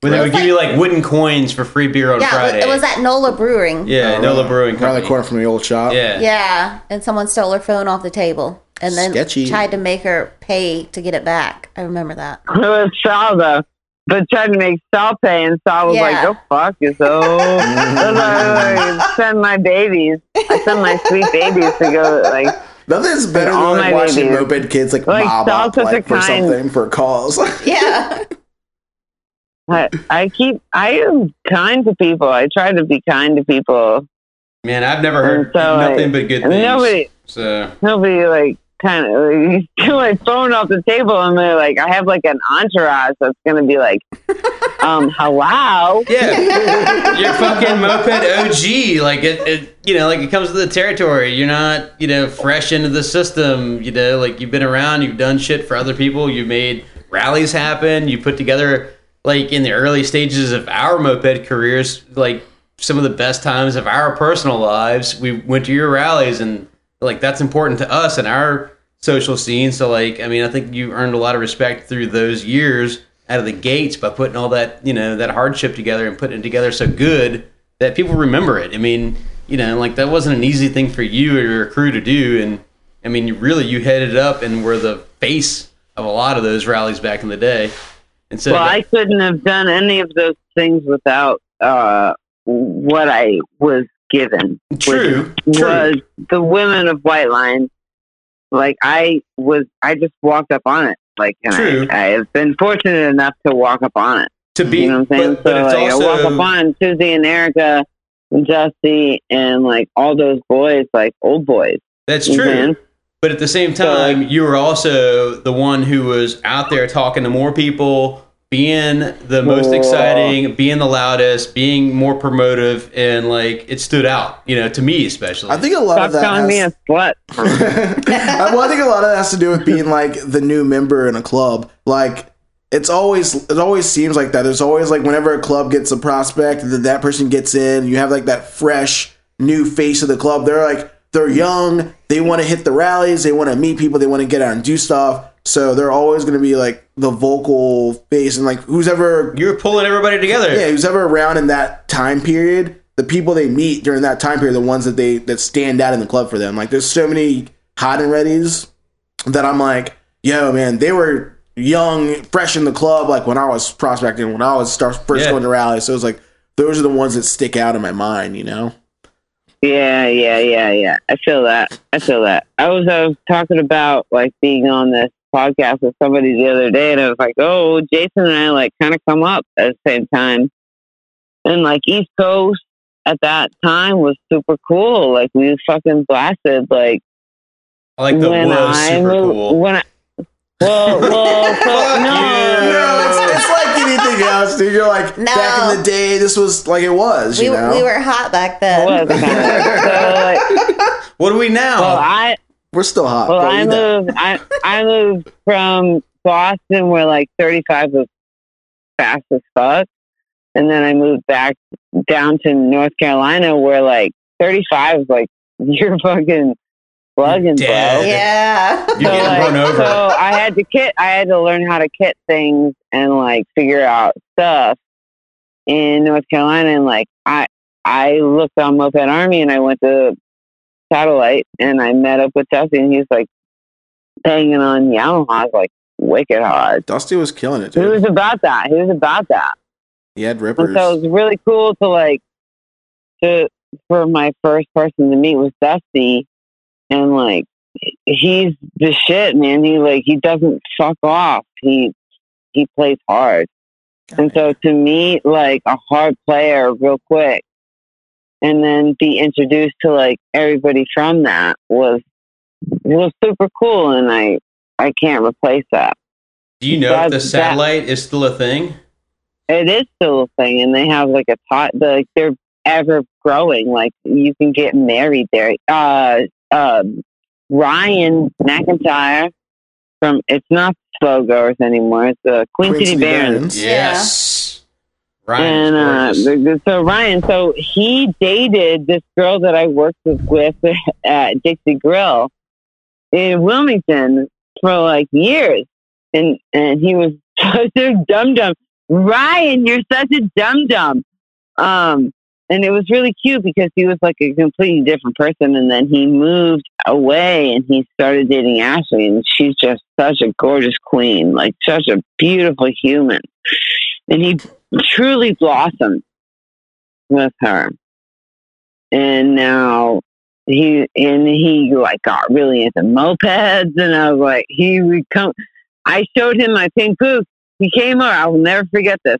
where they would was give you like wooden coins for free beer on yeah, it was- Friday. it was at Nola Brewing. yeah, Oh, Nola right. Brewing Around Company. the corner from the old shop. Yeah. Yeah, and someone stole her phone off the table and then Sketchy. tried to make her pay to get it back. I remember that. It was Sal though. But tried to make Sal pay, and Sal was like, Yeah. "Go fuck yourself." That's why I send my babies. I send my sweet babies to go like. Nothing's better than like, my watching babies. moped kids like, Like, mob up like, for kind- something for calls. Yeah. I, I keep. I am kind to people. I try to be kind to people. Man, I've never heard so, nothing like, but good things. nobody- So Nobody like kind of like, steal my phone off the table, and they're like, I have like an entourage that's gonna be like, um, hello. yeah, you're fucking moped OG. Like it, it, you know, like it comes to the territory. You're not, you know, fresh into the system. You know, like you've been around. You've done shit for other people. You've made rallies happen. You put together, like in the early stages of our moped careers, like some of the best times of our personal lives. We went to your rallies, and like that's important to us and our social scene. So, like, I mean, I think you earned a lot of respect through those years out of the gates by putting all that, you know, that hardship together and putting it together so good that people remember it. I mean, you know, like that wasn't an easy thing for you or your crew to do. And I mean, you really, you headed up and were the face of a lot of those rallies back in the day. And so, Well, I couldn't have done any of those things without uh, what I was given. true, true. was the women of White Line. Like I was, I just walked up on it. Like. I, I have been fortunate enough to walk up on it. to be, You know what I'm saying? but, but so like, I walk up on Susie and Erica and Justy and like all those boys, like old boys. that's know true. But at the same So, time, you were also the one who was out there talking to more people, being the most exciting, being the loudest, being more promotive, and like it stood out, you know, to me especially. I think a lot Stop of that calling has, me a slut. Well, I think a lot of that has to do with being like the new member in a club. Like it's always it always seems like that. There's always like whenever a club gets a prospect, that that person gets in. You have like that fresh new face of the club. They're like they're young. They want to hit the rallies. They want to meet people. They want to get out and do stuff. So they're always going to be like the vocal face and like who's ever You're pulling everybody together. yeah, who's ever around in that time period, the people they meet during that time period, the ones that they that stand out in the club for them. Like there's so many hot and readies that I'm like, yo, man, they were young, fresh in the club, like when I was prospecting, when I was start, first Yeah. going to rallies. So it's like those are the ones that stick out in my mind, you know? Yeah, yeah, yeah, yeah. I feel that. I feel that. I was, I was talking about like being on this podcast with somebody the other day, and I was like, "Oh, Jason and I like kind of come up at the same time." And like East Coast at that time was super cool. Like we fucking blasted like I like the when was I super moved, cool. when I, well, well, so, no, No, it's, it's like anything else, dude. You're like No. back in the day, this was like it was. We, You know, we were hot back it then. was so like, What are we now? well, I, we're still hot. well, but I moved, I, I moved from Boston where like 35 was fast as fuck. And then I moved back down to North Carolina where like 35 is like, you're fucking plugging, bro. Dead. Yeah. You're like, run over. So I had to kit. I had to learn how to kit things and like figure out stuff in North Carolina. And like I, I looked on Moped Army and I went to Satellite and I met up with Dusty and he's like banging on Yamaha's like wicked hard. Dusty was killing it, He was about that. He was about that. He had And rippers. so it was really cool to like to for my first person to meet was Dusty and like he's the shit, man. He like he doesn't fuck off. He he plays hard. And so to meet like a hard player real quick and then be introduced to like everybody from that was was super cool and I I can't replace that. Do you know if the satellite is still a thing? It is still a thing, and they have like a tot. Like they're ever growing. Like you can get married there. Uh, um, Ryan McIntyre from it's not Slow Growers anymore. It's the Queen, City, Barons. Yeah. Yes. Ryan. And uh, is gorgeous. the- the- so Ryan, so he dated this girl that I worked with, with at Dixie Grill in Wilmington for like years, and and he was such a dum dum. Ryan, you're such a dum dum. Um, and it was really cute because he was like a completely different person, and then he moved away and he started dating Ashley, and she's just such a gorgeous queen, like such a beautiful human, and he truly blossomed with her. And now he and he like got really into mopeds and I was like he would come I showed him my pink Puch. He came over, I will never forget this.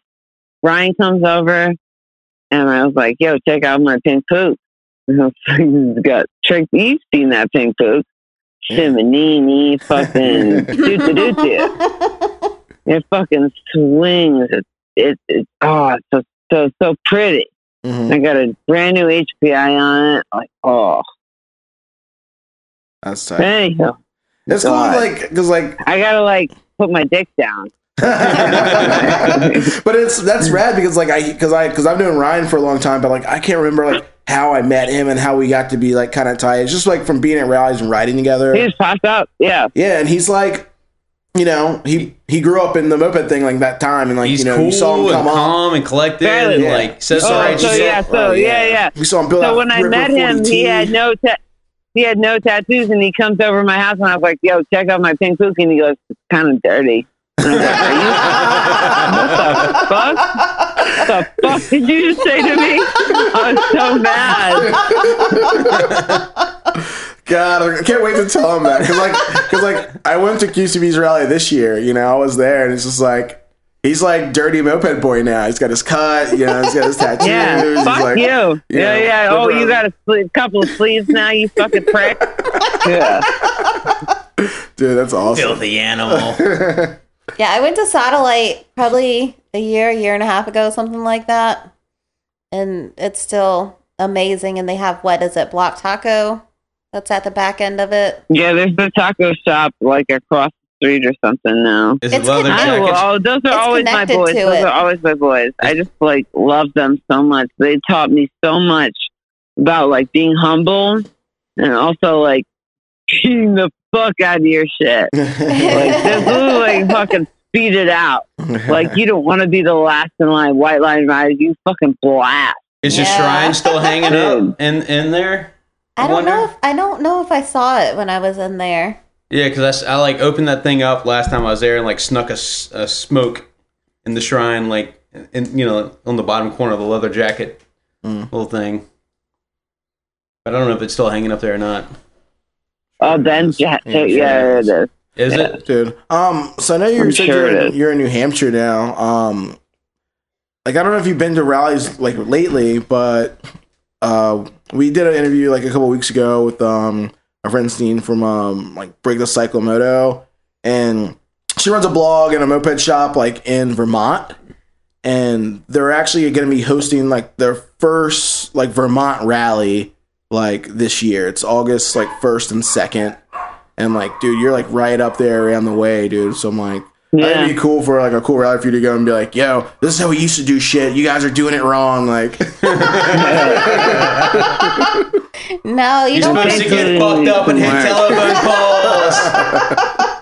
Ryan comes over and I was like, Yo, check out my pink Puch. And I was like, he's got trick you've seen that pink Puch. Simonini fucking doo doo doo doo. It fucking swings. It it, it oh it's so so so pretty. Mhm. I got a brand new HPI on it. Like, oh, That's tight. anyhow, It's cool, like because like I gotta like put my dick down. but it's that's rad because like I because I because I've known Ryan for a long time, but like I can't remember like how I met him and how we got to be like kind of tight. It's just like from being at rallies and riding together. He just popped up. Yeah, Yeah, and he's like, you know, he he grew up in the moped thing like that time, and like He's you know, cool you saw him and come up. calm and collected Fairly, and yeah. like says the Oh, right so shit. yeah, so oh, yeah, yeah. We saw him build So out when I Ripper met him, he had no ta- he had no tattoos, and he comes over my house, and I was like, "Yo, check out my pink pookie," and he goes, "It's kind of dirty." And I was like, what the fuck? What the fuck did you just say to me? I was so mad. God, I can't wait to tell him that because like because like I went to QCB's rally this year. You know, I was there, and it's just like. He's like dirty moped boy now. He's got his cut, you know, he's got his tattoos. Yeah, he's fuck like, you. you Yeah, know, yeah. Oh, you got a sle- couple of sleeves now, you fucking prick. Yeah. Dude, that's awesome. Filthy animal. Yeah, I went to Satellite probably a year, year and a half ago, something like that. And it's still amazing. And they have, what is it, Block Taco? That's at the back end of it. Yeah, there's the taco shop like across the street or something now. Is It's it leather connected. Jackets? oh, those are It's always my boys. Those it. are always my boys. I just like love them so much. They taught me so much about like being humble and also like beating the fuck out of your shit. Like this is like fucking speed it out. Like you don't want to be the last in line, white line rider. You fucking blast. Is your shrine still hanging up in in there? I don't know if I don't know if I saw it when I was in there. Yeah, because I, I like opened that thing up last time I was there and like snuck a, a smoke in the shrine, like in you know on the bottom corner of the leather jacket Mm. little thing. But I don't know if it's still hanging up there or not. Oh, then yeah, Yeah, yeah, it is. Is it? Dude, um, so I know you I'm said sure you're, in, you're in New Hampshire now. Um, like I don't know if you've been to rallies like lately, but uh, we did an interview like a couple weeks ago with um our friend Steen from um like Break the Cycle Moto, and she runs a blog and a moped shop like in Vermont, and they're actually going to be hosting like their first like Vermont rally like this year. It's August like first and second, and like dude, you're like right up there around the way, dude. So I'm like. Yeah. That'd be cool for like a cool rally for you to go and be like, "Yo, this is how we used to do shit. You guys are doing it wrong." Like, No, you You're don't. supposed to get fucked up and hit telephone poles.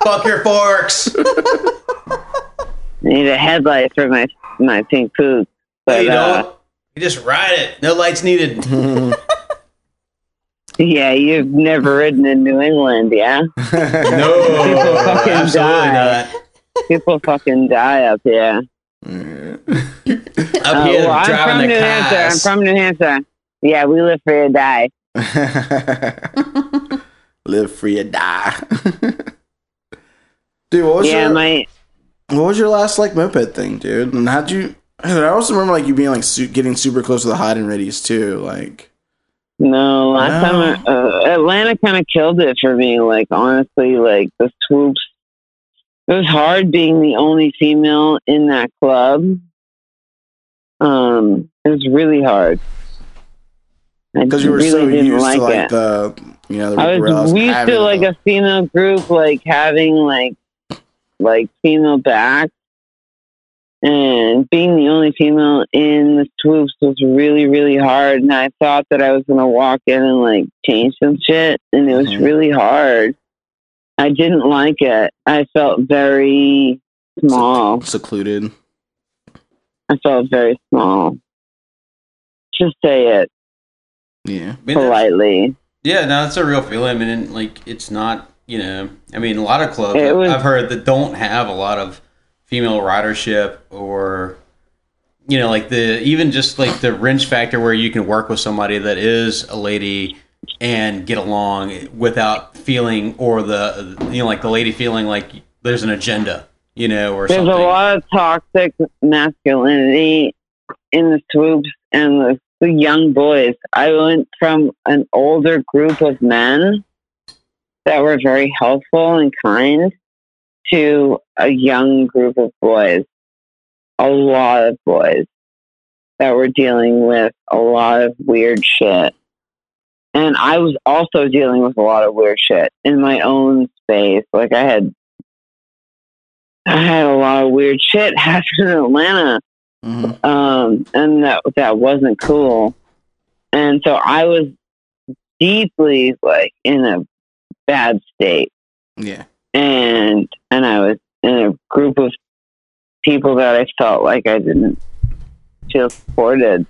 Fuck your forks. I need a headlight for my my pink Puch. No, But you uh, don't. You just ride it. No lights needed. yeah, you've never ridden in New England, yeah? No, fucking absolutely die. not. People fucking die up here. Up Uh, here, well, I'm from the New Hampshire. I'm from New Hampshire. Yeah, we live free or die. Live free or die. dude, what was yeah, your my what was your last like moped thing, dude? And how'd you? I also remember like you being like su- getting super close to the hot and readies too. Like, no last No. time I, uh, Atlanta kind of killed it for me. Like honestly, like the swoops. It was hard being the only female in that club. Um, it was really hard. Because you were really so used like to like it. the you know the I was we used to like a female group like having like like female back and being the only female in the swoops was really really hard and I thought that I was gonna walk in and like change some shit and it was Mhm. really hard. I didn't like it. I felt very small. secluded. I felt very small. Just say it Yeah, I mean, politely. Yeah, no, that's a real feeling. I mean, like it's not, you know, I mean, a lot of clubs was- I've heard that don't have a lot of female ridership or, you know, like the even just like the wrench factor where you can work with somebody that is a lady and get along without feeling or the you know like the lady feeling like there's an agenda, you know, or There's something. a lot of toxic masculinity in the swoops and the, the young boys. I went from an older group of men that were very helpful and kind to a young group of boys, a lot of boys that were dealing with a lot of weird shit. And I was also dealing with a lot of weird shit in my own space. Like I had I had a lot of weird shit happen in Atlanta, Mhm. um, and that that wasn't cool. And so I was deeply like in a bad state, yeah. and and I was in a group of people that I felt like I didn't feel supported.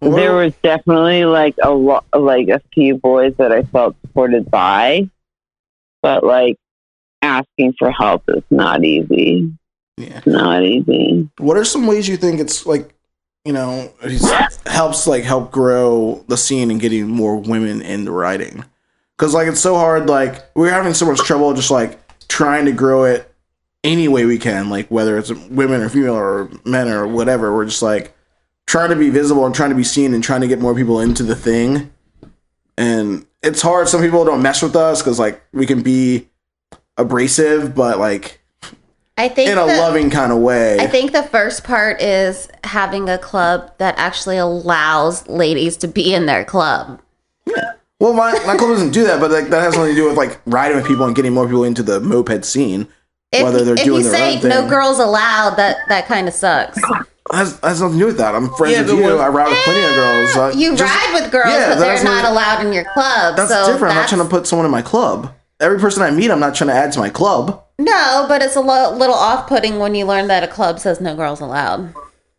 There was definitely like a lot, like a few boys that I felt supported by, but like asking for help is not easy. yeah. It's Not easy. What are some ways you think it's like, you know, helps like help grow the scene and getting more women into writing? Because like it's so hard. Like we're having so much trouble just like trying to grow it any way we can. Like whether it's women or female or men or whatever, we're just like trying to be visible and trying to be seen and trying to get more people into the thing. And it's hard. Some people don't mess with us because like we can be abrasive, but like I think in a the- loving kind of way. I think the first part is having a club that actually allows ladies to be in their club. Yeah. Well, my, my club doesn't do that, but like, that has something to do with like riding with people and getting more people into the moped scene. If, Whether they're if doing you their say no girls allowed, that that kind of sucks. Has, has nothing to do with that. I'm friends Yeah, with you. I ride with plenty of girls. Uh, You just- ride with girls, yeah, but they're not what- allowed in your club. That's so different. I'm not trying to put someone in my club. Every person I meet, I'm not trying to add to my club. No, but it's a lo- little off-putting when you learn that a club says no girls allowed.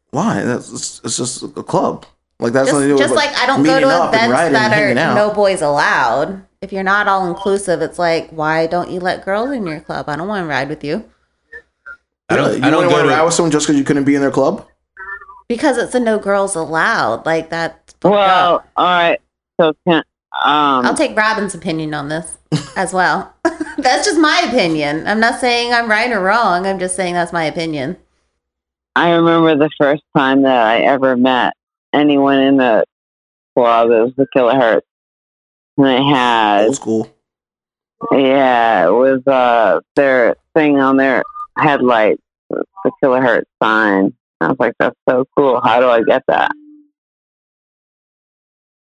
Why? That's it's, it's just a club. Like that's Just, nothing to do just with like I don't go to events that are out. no boys allowed. If you're not all inclusive, it's like why don't you let girls in your club? I don't want to ride with you I don't. Really? You I don't want to to. ride with someone just because you couldn't be in their club. Because it's a no girls allowed. Like that. Well, up. all right. So can um I'll take Robin's opinion on this as well. that's just my opinion. I'm not saying I'm right or wrong. I'm just saying that's my opinion. I remember the first time that I ever met anyone in the club. It was the Killer Heart. and they had Old school. yeah, it was uh their thing on their headlights, was the kilohertz sign. I was like, that's so cool. How do I get that?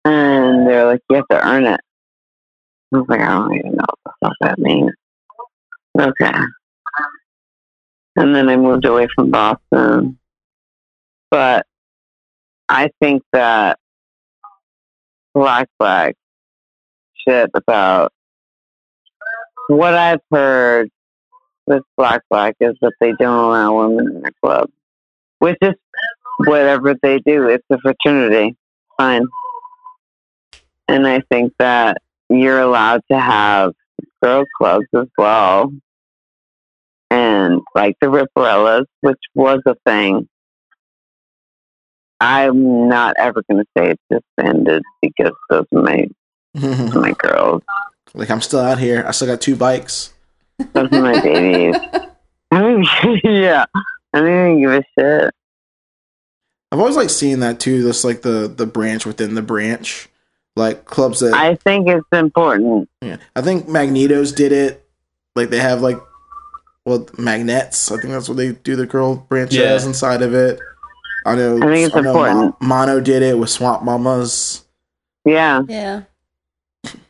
And they're like, you have to earn it. I was like, I don't even know what the fuck that means. Okay. And then I moved away from Boston. But I think that Black Black shit about what I've heard with Black Black is that they don't allow women in their club, which is whatever they do. It's a fraternity, fine. And I think that you're allowed to have girl clubs as well, and like the Ripperellas, which was a thing. I'm not ever going to say it's disbanded because those are my my girls. like I'm still out here. I still got two bikes. Those are my babies. I mean, yeah. I don't even give a shit. I've always like seeing that too. This like the the branch within the branch, like clubs that I think it's important. Yeah. I think Magnetos did it. Like they have like well magnets. I think that's what they do the girl branches Yeah. inside of it. I know. I think it's know Mo- important. Mono did it with Swamp Mamas. Yeah. Yeah.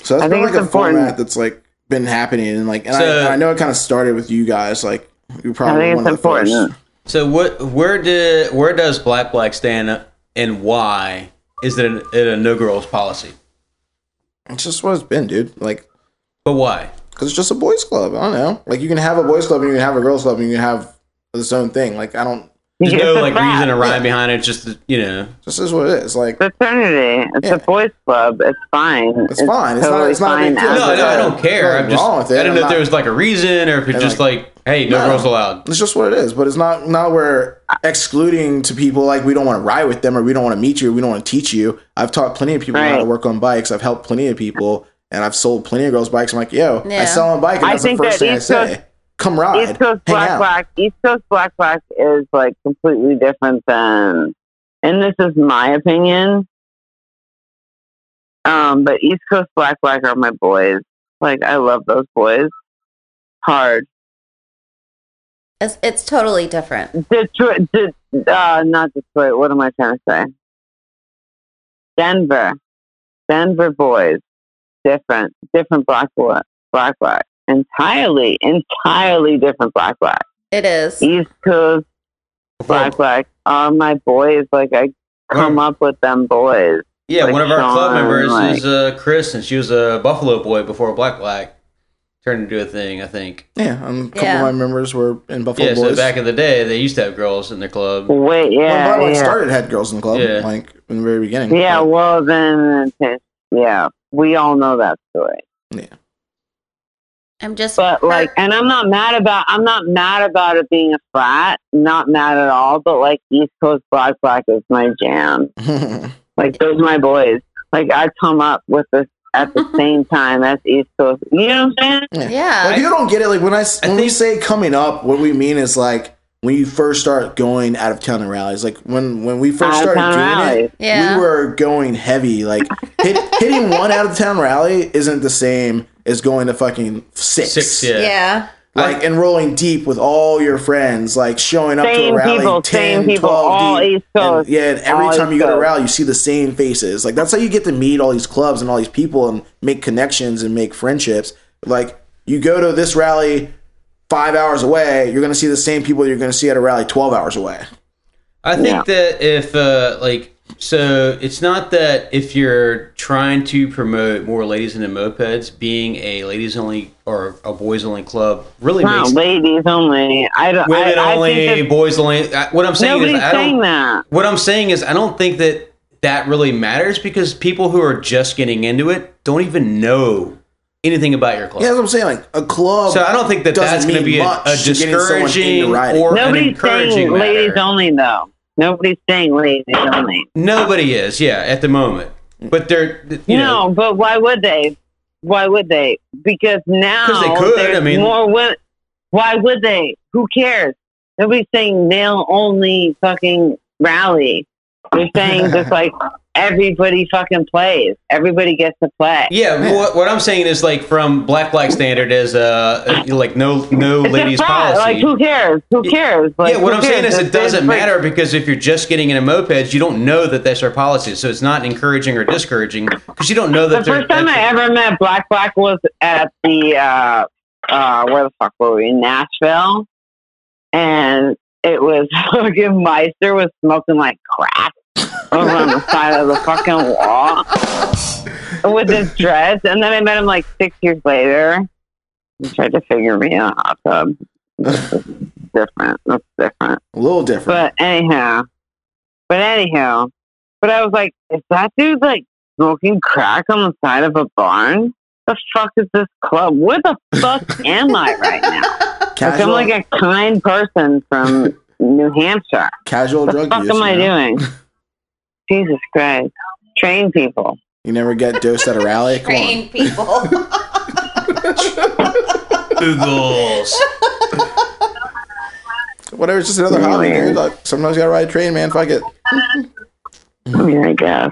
So that's I been think like it's a important. format that's like been happening and like and, I, and I know it kind of started with you guys. Like you I probably think one it's of the first. So what? Where did where does Black Black stand, and why is it a, it a no girls policy? It's just what it's been, dude. Like But why? because it's just a boys club. I don't know. Like you can have a boys club and you can have a girls club and you can have its own thing. Like I don't. There's It's no like frat. reason or rhyme Yeah. behind it. Just you know. This is what it is. Like Fraternity. It's Yeah. a boys club. It's fine. It's fine. It's not- it's not a big No, no, I don't care. I'm just. wrong with it. I don't know I'm if there was like a reason or if it's just like, hey, no No. girls allowed. It's just what it is, but it's not not where excluding to people like we don't want to ride with them or we don't want to meet you, or we don't want to teach you. I've taught plenty of people how to work on bikes. I've helped plenty of people, and I've sold plenty of girls bikes. I'm like, yo, I sell a bike, and I that's the first that thing I say. Coast- Come ride, East Coast Black out. Black. East Coast Black Black is like completely different than, and this is my opinion. Um, but East Coast Black Black are my boys. Like I love those boys. Hard. It's, it's totally different. Detroit, de- uh, not Detroit. What am I trying to say? Denver, Denver boys, different, different black boy, black black, entirely, entirely different black black. It is. East Coast black black are my boys. Like I come up with them boys. Yeah, Like one of our club members like- is uh, Chris, and she was a Buffalo boy before Black Black turned into a thing. I think. Yeah, and a couple Yeah. of my members were in Buffalo Yeah, so Boys. back in the day, they used to have girls in their club. Wait, yeah, Black Black yeah. started, had girls in the club, Yeah. like in the very beginning. yeah. But- Well, then, yeah, we all know that story. I'm just. But like, and I'm not mad about. I'm not mad about it being a frat. Not mad at all. But like, East Coast Black Black is my jam. Like those are my boys. Like I come up with this at the same time as East Coast. You know what I'm saying? yeah. Like people don't get it. Like when I, when we think- say coming up, what we mean is like when you first start going out of town and rallies. Like when when we first started doing rallies. it, Yeah. we were going heavy. Like hit, hitting one out of town rally isn't the same as going to fucking six. Six, yeah. yeah. Like and rolling deep with all your friends, like showing up to a rally, people, 10, same people, 12 all deep. East Coast. And, yeah, and every all time you go to a Coast. rally, you see the same faces. Like that's how you get to meet all these clubs and all these people and make connections and make friendships. Like you go to this rally five hours away, you're gonna see the same people you're gonna see at a rally twelve hours away. I think Yeah. that if uh like so it's not that if you're trying to promote more ladies into mopeds, being a ladies only or a boys only club really Not makes ladies only. I don't. women I, I only, think boys only. I- What I'm saying is I saying don't. that. What I'm saying is I don't think that that really matters because people who are just getting into it don't even know anything about your club. Yeah, that's what I'm saying. Like a club. So I don't think that that's going to be a, a to getting someone into discouraging riding. or an Nobody's encouraging saying matter. ladies only though. Nobody's saying ladies only. Nobody is, yeah, at the moment. But they're, you know, no, but why would they? Why would they? Because now they could, I mean- more women. Why would they? Who cares? Nobody's saying male only fucking rally. They're saying just like everybody fucking plays. Everybody gets to play. Yeah, What, what I'm saying is like from Black Flag standard is uh like no no It's ladies policy. Like, who cares? Who cares? Like, yeah, what I'm saying is it doesn't matter because if you're just getting into mopeds, you don't know that that's our policy. So it's not encouraging or discouraging because you don't know that The first time I ever met Black Black was at the uh, uh, where the fuck were we in Nashville, and it was fucking Meister was smoking like crack over on the side of the fucking wall with this dress, and then I met him like six years later. He tried to figure me out. tub. That's different. That's different. A little different. But anyhow, but anyhow, but I was like, is that dude like smoking crack on the side of a barn? The fuck is this club? Where the fuck am I right now? Like, I'm like a kind person from New Hampshire. casual What the drug fuck use. am I know? doing? Jesus Christ. Train people. You never get dosed at a rally? Come on. Train people. Googles. Whatever, it's just another hobby, dude. Like, sometimes you gotta ride a train, man. Fuck it. I mean, I guess.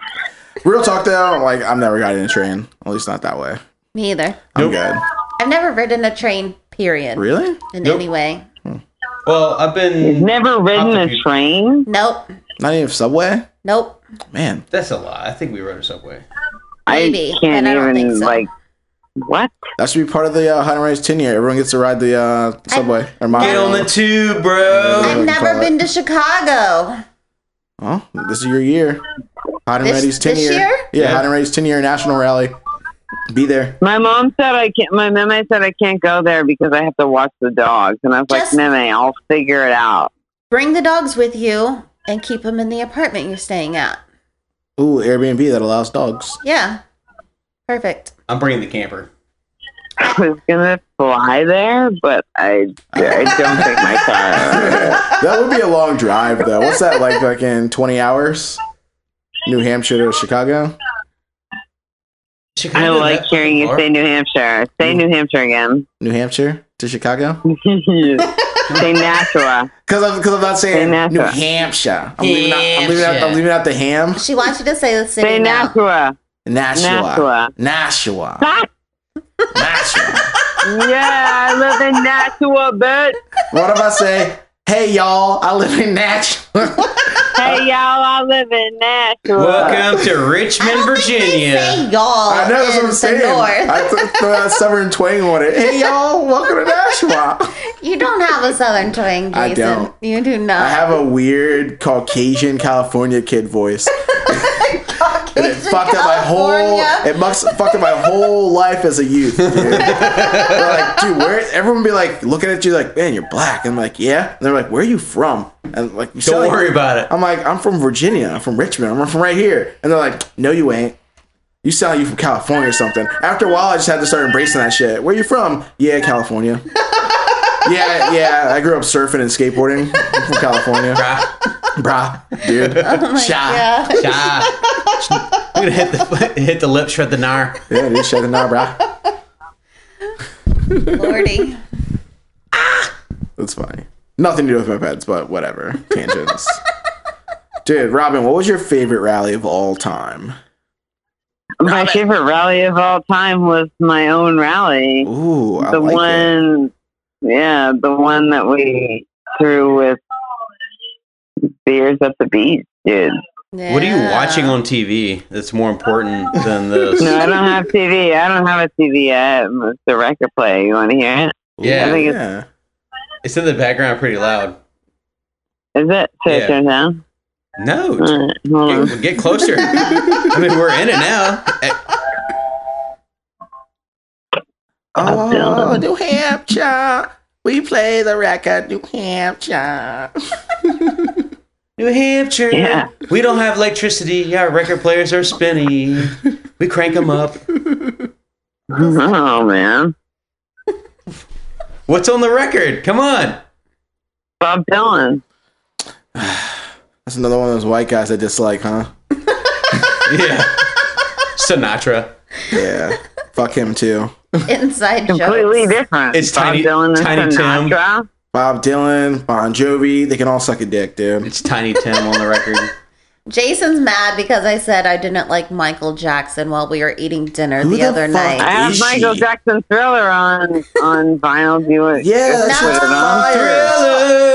Real talk though, like I've never gotten in a train. At least not that way. Me either. I'm Nope. good. I've never ridden a train, period. Really? In Nope. any way. Hmm. Well, I've You've been. never ridden a train? Nope. Not even subway? Nope. Man. That's a lot. I think we rode a subway. Maybe, I can't but I don't even, think so. like, what? That should be part of the uh, Hot and Ready's 10 year. Everyone gets to ride the uh, subway or mono. Get on the tube, bro. I've never call been to Chicago. Oh, this is your year. Hot and This- Ready's 10 this year. year? Yeah, Yeah. Hot and Ready's 10 year national rally. Be there. My mom said I can't. My meme said I can't go there because I have to watch the dogs, and I was Just- like, meme, I'll figure it out. Bring the dogs with you and keep them in the apartment you're staying at. Ooh, Airbnb that allows dogs. Yeah. Perfect. I'm bringing the camper. I was gonna fly there, but I, I don't think my car. that would be a long drive though. What's that like? Like in 20 hours? New Hampshire to Chicago? I like hearing you say New Hampshire. Say New Hampshire again. New Hampshire to Chicago? say Nashua. Because I'm, cause I'm not saying Say New Hampshire. I'm leaving, out, I'm, leaving out, I'm leaving out the ham. She wants you to say the city Say now. Nashua. Nashua. Nashua. Nashua. Ah, Nashua. yeah, I live in Nashua, bitch. What if I say, hey y'all, I live in Nashville. Hey, y'all, I live in Nashville. Welcome to Richmond, don't think they Virginia. say y'all I know that's what I'm the saying. north. I th- throw that southern twang on it. Hey y'all, welcome to Nashville. You don't have a southern twang, Jason. I don't. You do not. I have a weird Caucasian California kid voice. and it fucked up my whole it must fucked up my whole life as a youth, dude. like, dude, where everyone be like looking at you like, man, you're black. And I'm like, yeah. And they're like, where are you from? And like, you Don't like- worry about it. I'm like, I'm from Virginia. I'm from Richmond. I'm from right here. And they're like, no, you ain't. You sound like you from California or something. After a while, I just had to start embracing that shit. Where you from? Yeah, California. yeah, yeah. I grew up surfing and skateboarding. I'm from California. Brah, dude. Oh Sha. Yeah. Ah. I'm gonna hit the hit the lip, shred the gnar. Yeah, dude. shred the knob, brah. Lordy. Ah! That's funny. Nothing to do with my pets, but whatever. Tangents. dude, Robin, what was your favorite rally of all time? My favorite rally of all time was my own rally. Ooh, I the like it. one, yeah, the one that we threw with beers at the beach, dude. What are you watching on TV that's more important than this? No, I don't have TV. I don't have a TV yet. It's the record player. You want to hear it? Yeah. I think it's, Yeah. It's in the background pretty loud. is it? So Yeah. down. No, right, get, get closer. I mean, we're in it now. Eh, Oh, New Hampshire. We play the record, New Hampshire. New Hampshire. Yeah. We don't have electricity. Our record players are spinning. We crank them up. Oh man, What's on the record? Come on. Bob Dylan. That's another one of those white guys I dislike, huh? Yeah. Sinatra. Yeah. Fuck him too. Inside Completely jokes. different. It's Bob Tiny- Dylan and Tiny Tim. Bob Dylan, Bon Jovi, they can all suck a dick, dude. It's Tiny Tim on the record. Jason's mad because I said I didn't like Michael Jackson while we were eating dinner Who the, the other night. I night. have Michael she? Jackson Thriller on on vinyl. Do you want? Yeah, that's No. what's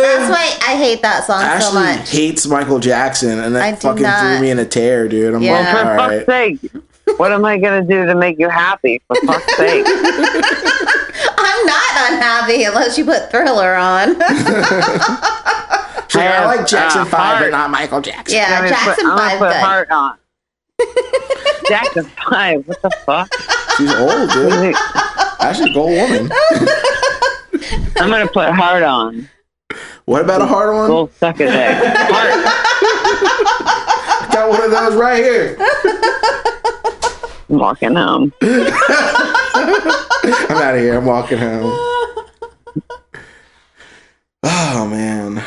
That's why I hate that song so Ashley much. hates Michael Jackson, and that I fucking not. threw me in a tear, dude. I'm Yeah. like, For all fuck's right. sake, what am I gonna do to make you happy? For fuck's sake. I'm not unhappy unless you put Thriller on. She's like, I like Jackson Uh, 5, but not Michael Jackson. yeah, I'm Jackson put, I'm gonna 5 put good. heart on. Jackson Five. What the fuck? She's old, dude. Ashley's a old woman. I'm gonna put heart on. What about a hard one? Go suck his egg. Heart. Got one of those right here. I'm walking home. I'm out of here. I'm walking home. Oh man,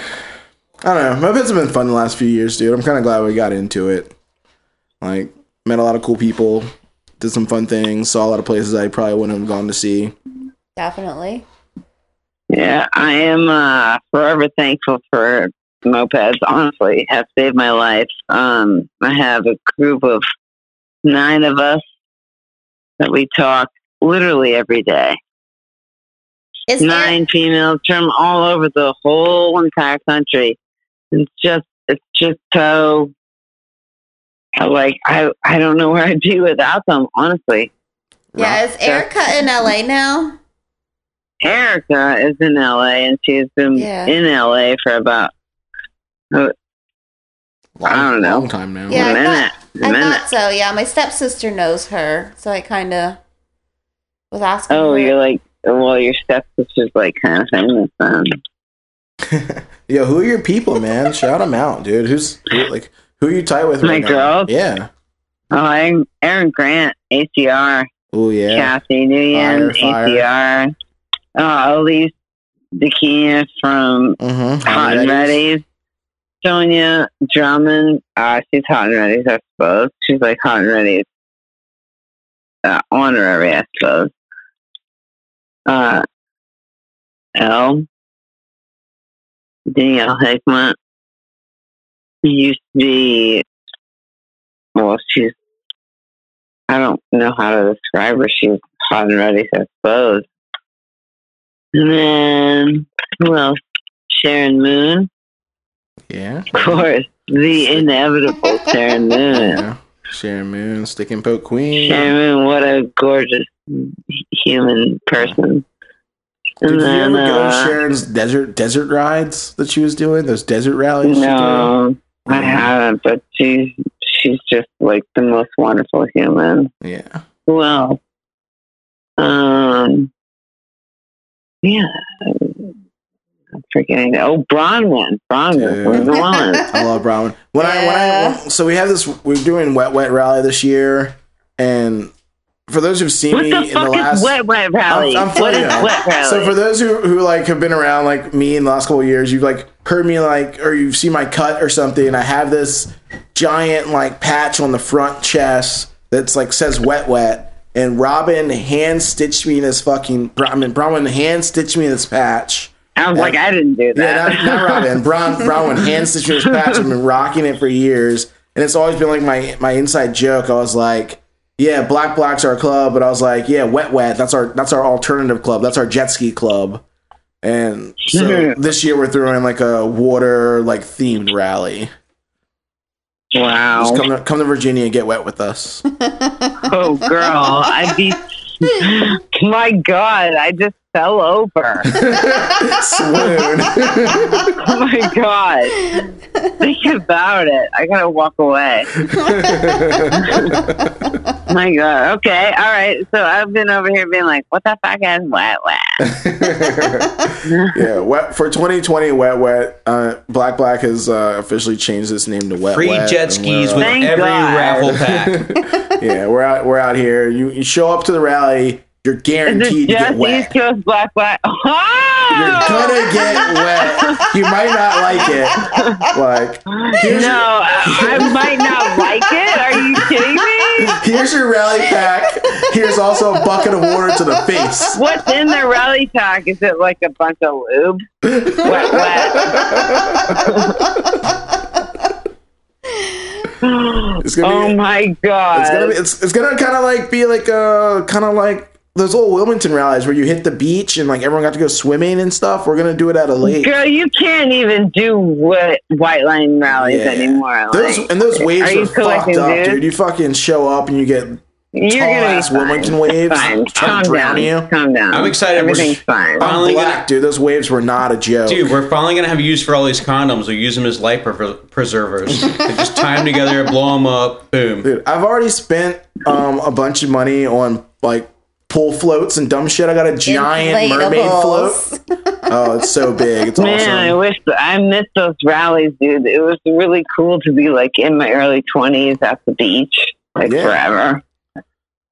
I don't know. Mopeds have been fun the last few years, dude. I'm kind of glad we got into it. Like, met a lot of cool people, did some fun things, saw a lot of places I probably wouldn't have gone to see. Definitely. Yeah, I am uh, forever thankful for mopeds. Honestly, have saved my life. Um, I have a group of nine of us that we talk literally every day. Is Nine females from all over the whole entire country. It's just, it's just so. Like I, I don't know where I'd be without them. Honestly, yeah, is Erica in LA now? Erica is in LA, and she's been Yeah. in LA for about uh, Long, I don't know. Long time now. Yeah, a I minute. I a minute. thought so. Yeah, my stepsister knows her, so I kind of was asking. Oh, her. you're like, well, your stepsister's like kind of famous then. Yo, who are your people, man? Shout them out, dude. Who's who, like who are you tight with? My right now? girls? Yeah. Oh, I'm Aaron Grant, ACR, Oh yeah. Kathy Nguyen. ACR, oh, Elise Dakina from Mm-hmm. Hot and Ready's, Sonia Drummond, uh, she's Hot and Ready's, I suppose. She's like Hot and Ready's uh, honorary, I suppose. Uh, L. Danielle Hickman used to be, well, she's, I don't know how to describe her. She's hot and ready, I suppose. And then, who else? Sharon Moon. Yeah. Of course, the inevitable Sharon Moon. Yeah. Sharon Moon, Stick and Poke Queen. Sharon Moon, what a gorgeous human person. Did And you then, ever go to uh, Sharon's desert desert rides that she was doing? Those desert rallies? she no, I haven't, but she's she's just like the most wonderful human. Yeah. Well. Um, yeah, I'm forgetting. Oh, Bronwyn, Bronwyn Dude. the one. I love Brown. When I when I Yeah. so we have this we're doing wet wet rally this year and for those who've seen What me the in the last wet oh, wet rally? I'm, I'm what is wet rally? So for those who, who like have been around like me in the last couple of years, you've like heard me like or you've seen my cut or something. I have this giant like patch on the front chest that's like says wet wet. And Robin hand stitched me in this fucking. I mean, Bronwyn hand stitched me in this patch. I was like, I didn't do Yeah, that. not, not Robin. Bron, Bronwyn hand stitched me this patch. I've been rocking it for years, and it's always been like my my inside joke. I was like, yeah, Black Black's our club, but I was like, yeah, Wet Wet. That's our that's our alternative club. That's our jet ski club. And so this year we're throwing like a water like themed rally. wow. Just come to, come to Virginia and get wet with us. Oh, girl, I'd be. My God, I just fell over. Swoon. Oh my God. Think about it. I gotta walk away. My God. Okay. All right. So I've been over here being like, what the fuck is wet wet? yeah, wet for 2020. Wet Wet. Uh, Black Black has uh, officially changed its name to Wet Free Wet, jet skis with Thank every God. raffle pack. yeah, we're out. We're out here. You you show up to the rally, you're guaranteed to get wet. East black black? You're Oh! gonna ah! get wet. You might not like it. Like here's, No, I, I might not like it. Are you kidding me? here's your rally pack. Here's also a bucket of water to the face. What's in the rally pack? Is it like a bunch of lube? Wet, wet. It's gonna oh be. my god! It's gonna be. It's, it's gonna kind of like be like uh, a kind of like those old Wilmington rallies where you hit the beach and like everyone got to go swimming and stuff. We're gonna do it at a lake. Girl, you can't even do what white line rallies Yeah. anymore. Those like, and those waves are are fucked up, dudes? dude. You fucking show up and you get you're tall gonna ass be fine. Wilmington waves Fine. trying Calm to drown down. you. Calm down. I'm excited. We're Everything's just- fine. I'm Finally black, gonna- dude. Those waves were not a joke. Dude, we're finally gonna have use for all these condoms. We'll use them as life pre- preservers. They just tie them together, blow them up, boom. Dude, I've already spent um a bunch of money on like pool floats and dumb shit. I got a giant mermaid float. Oh, it's so big. It's Man, I awesome. wish I missed those rallies, dude. It was really cool to be like in my early twenties at the beach, like Yeah. forever.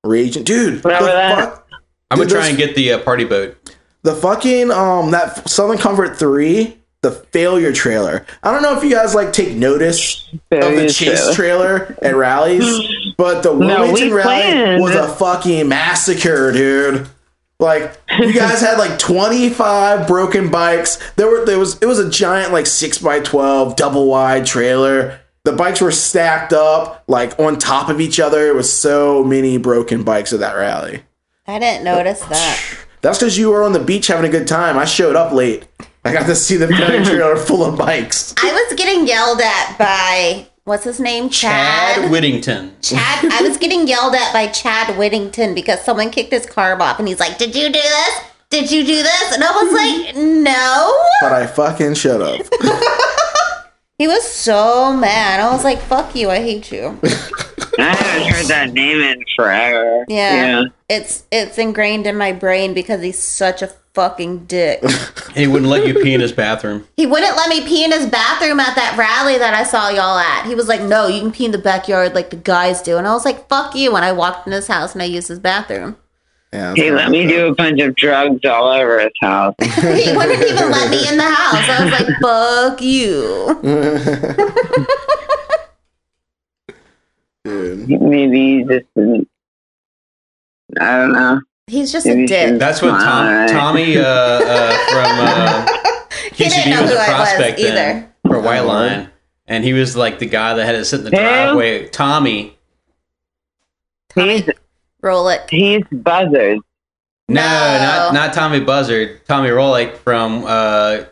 Raging, dude. The, Remember that? fuck, I'm gonna try and get the uh, party boat. the fucking um that Southern Comfort three, the failure trailer. I don't know if you guys like take notice of the chase trailer. trailer at rallies, but the No, Wilmington we rally planned. was a fucking massacre, dude. Like you guys had like 25 broken bikes. There were there was it was a giant like 6 by 12 double wide trailer. The bikes were stacked up like on top of each other. It was so many broken bikes at that rally. I didn't notice that. That's because you were on the beach having a good time. I showed up late. I got to see the failure trailer full of bikes. I was getting yelled at by what's his name? Chad Chad. Whittington. Chad. I was getting yelled at by Chad Whittington because someone kicked his carb off, and he's like, "Did you do this? Did you do this?" And I was like, "No." But I fucking shut up. He was so mad. I was like, "Fuck you! I hate you." I haven't heard that name in forever. Yeah. It's it's ingrained in my brain because he's such a fucking dick. He wouldn't let you pee in his bathroom. he wouldn't let me pee in his bathroom at that rally that I saw y'all at. He was like, "No, you can pee in the backyard like the guys do." And I was like, "Fuck you!" And I walked in his house and I used his bathroom. Yeah, He let me do a bunch of drugs all over his house. he wouldn't even let me in the house. I was like, "Fuck you." Dude. Maybe he just didn't. I don't know. He's just a Maybe dick. she- That's what Tom, Alright. Tommy uh, uh, from uh, He didn't QCB know was who a I was prospect then either. for White Line, and he was like the guy that had to sit in the Who? driveway. Tommy. He's Roll it. he's buzzard. No, No. not not Tommy Buzzard. Tommy Rolick from uh,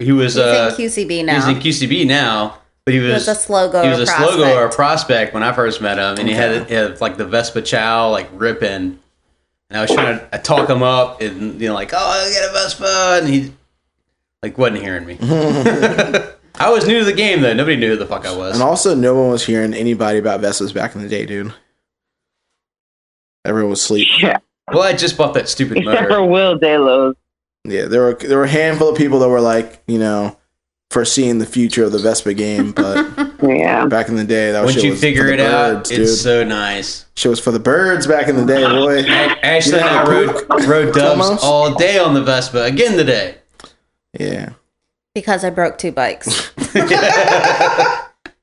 he was He's uh, in QCB he's in QCB now, but he He was was a slow goer he was a slow prospect. goer prospect when I first met him, and he had, he had like the Vespa Ciao like ripping. And I was trying to I talk him up, and you know, like, oh, I get a Vespa, and he like wasn't hearing me. I was new to the game though; nobody knew who the fuck I was. And also, no one was hearing anybody about Vespas back in the day, dude. Everyone was asleep. Yeah. Well, I just bought that stupid Except motor. for Will Delos. Yeah, there were there were a handful of people that were like, you know, foreseeing the future of the Vespa game, but Yeah. back in the day, that was Once shit you was figure it the out, birds, it's so nice. shit was for the birds back in the day, boy. Ashley and I rode, rode dubs all day on the Vespa again today. Yeah, because I broke two bikes.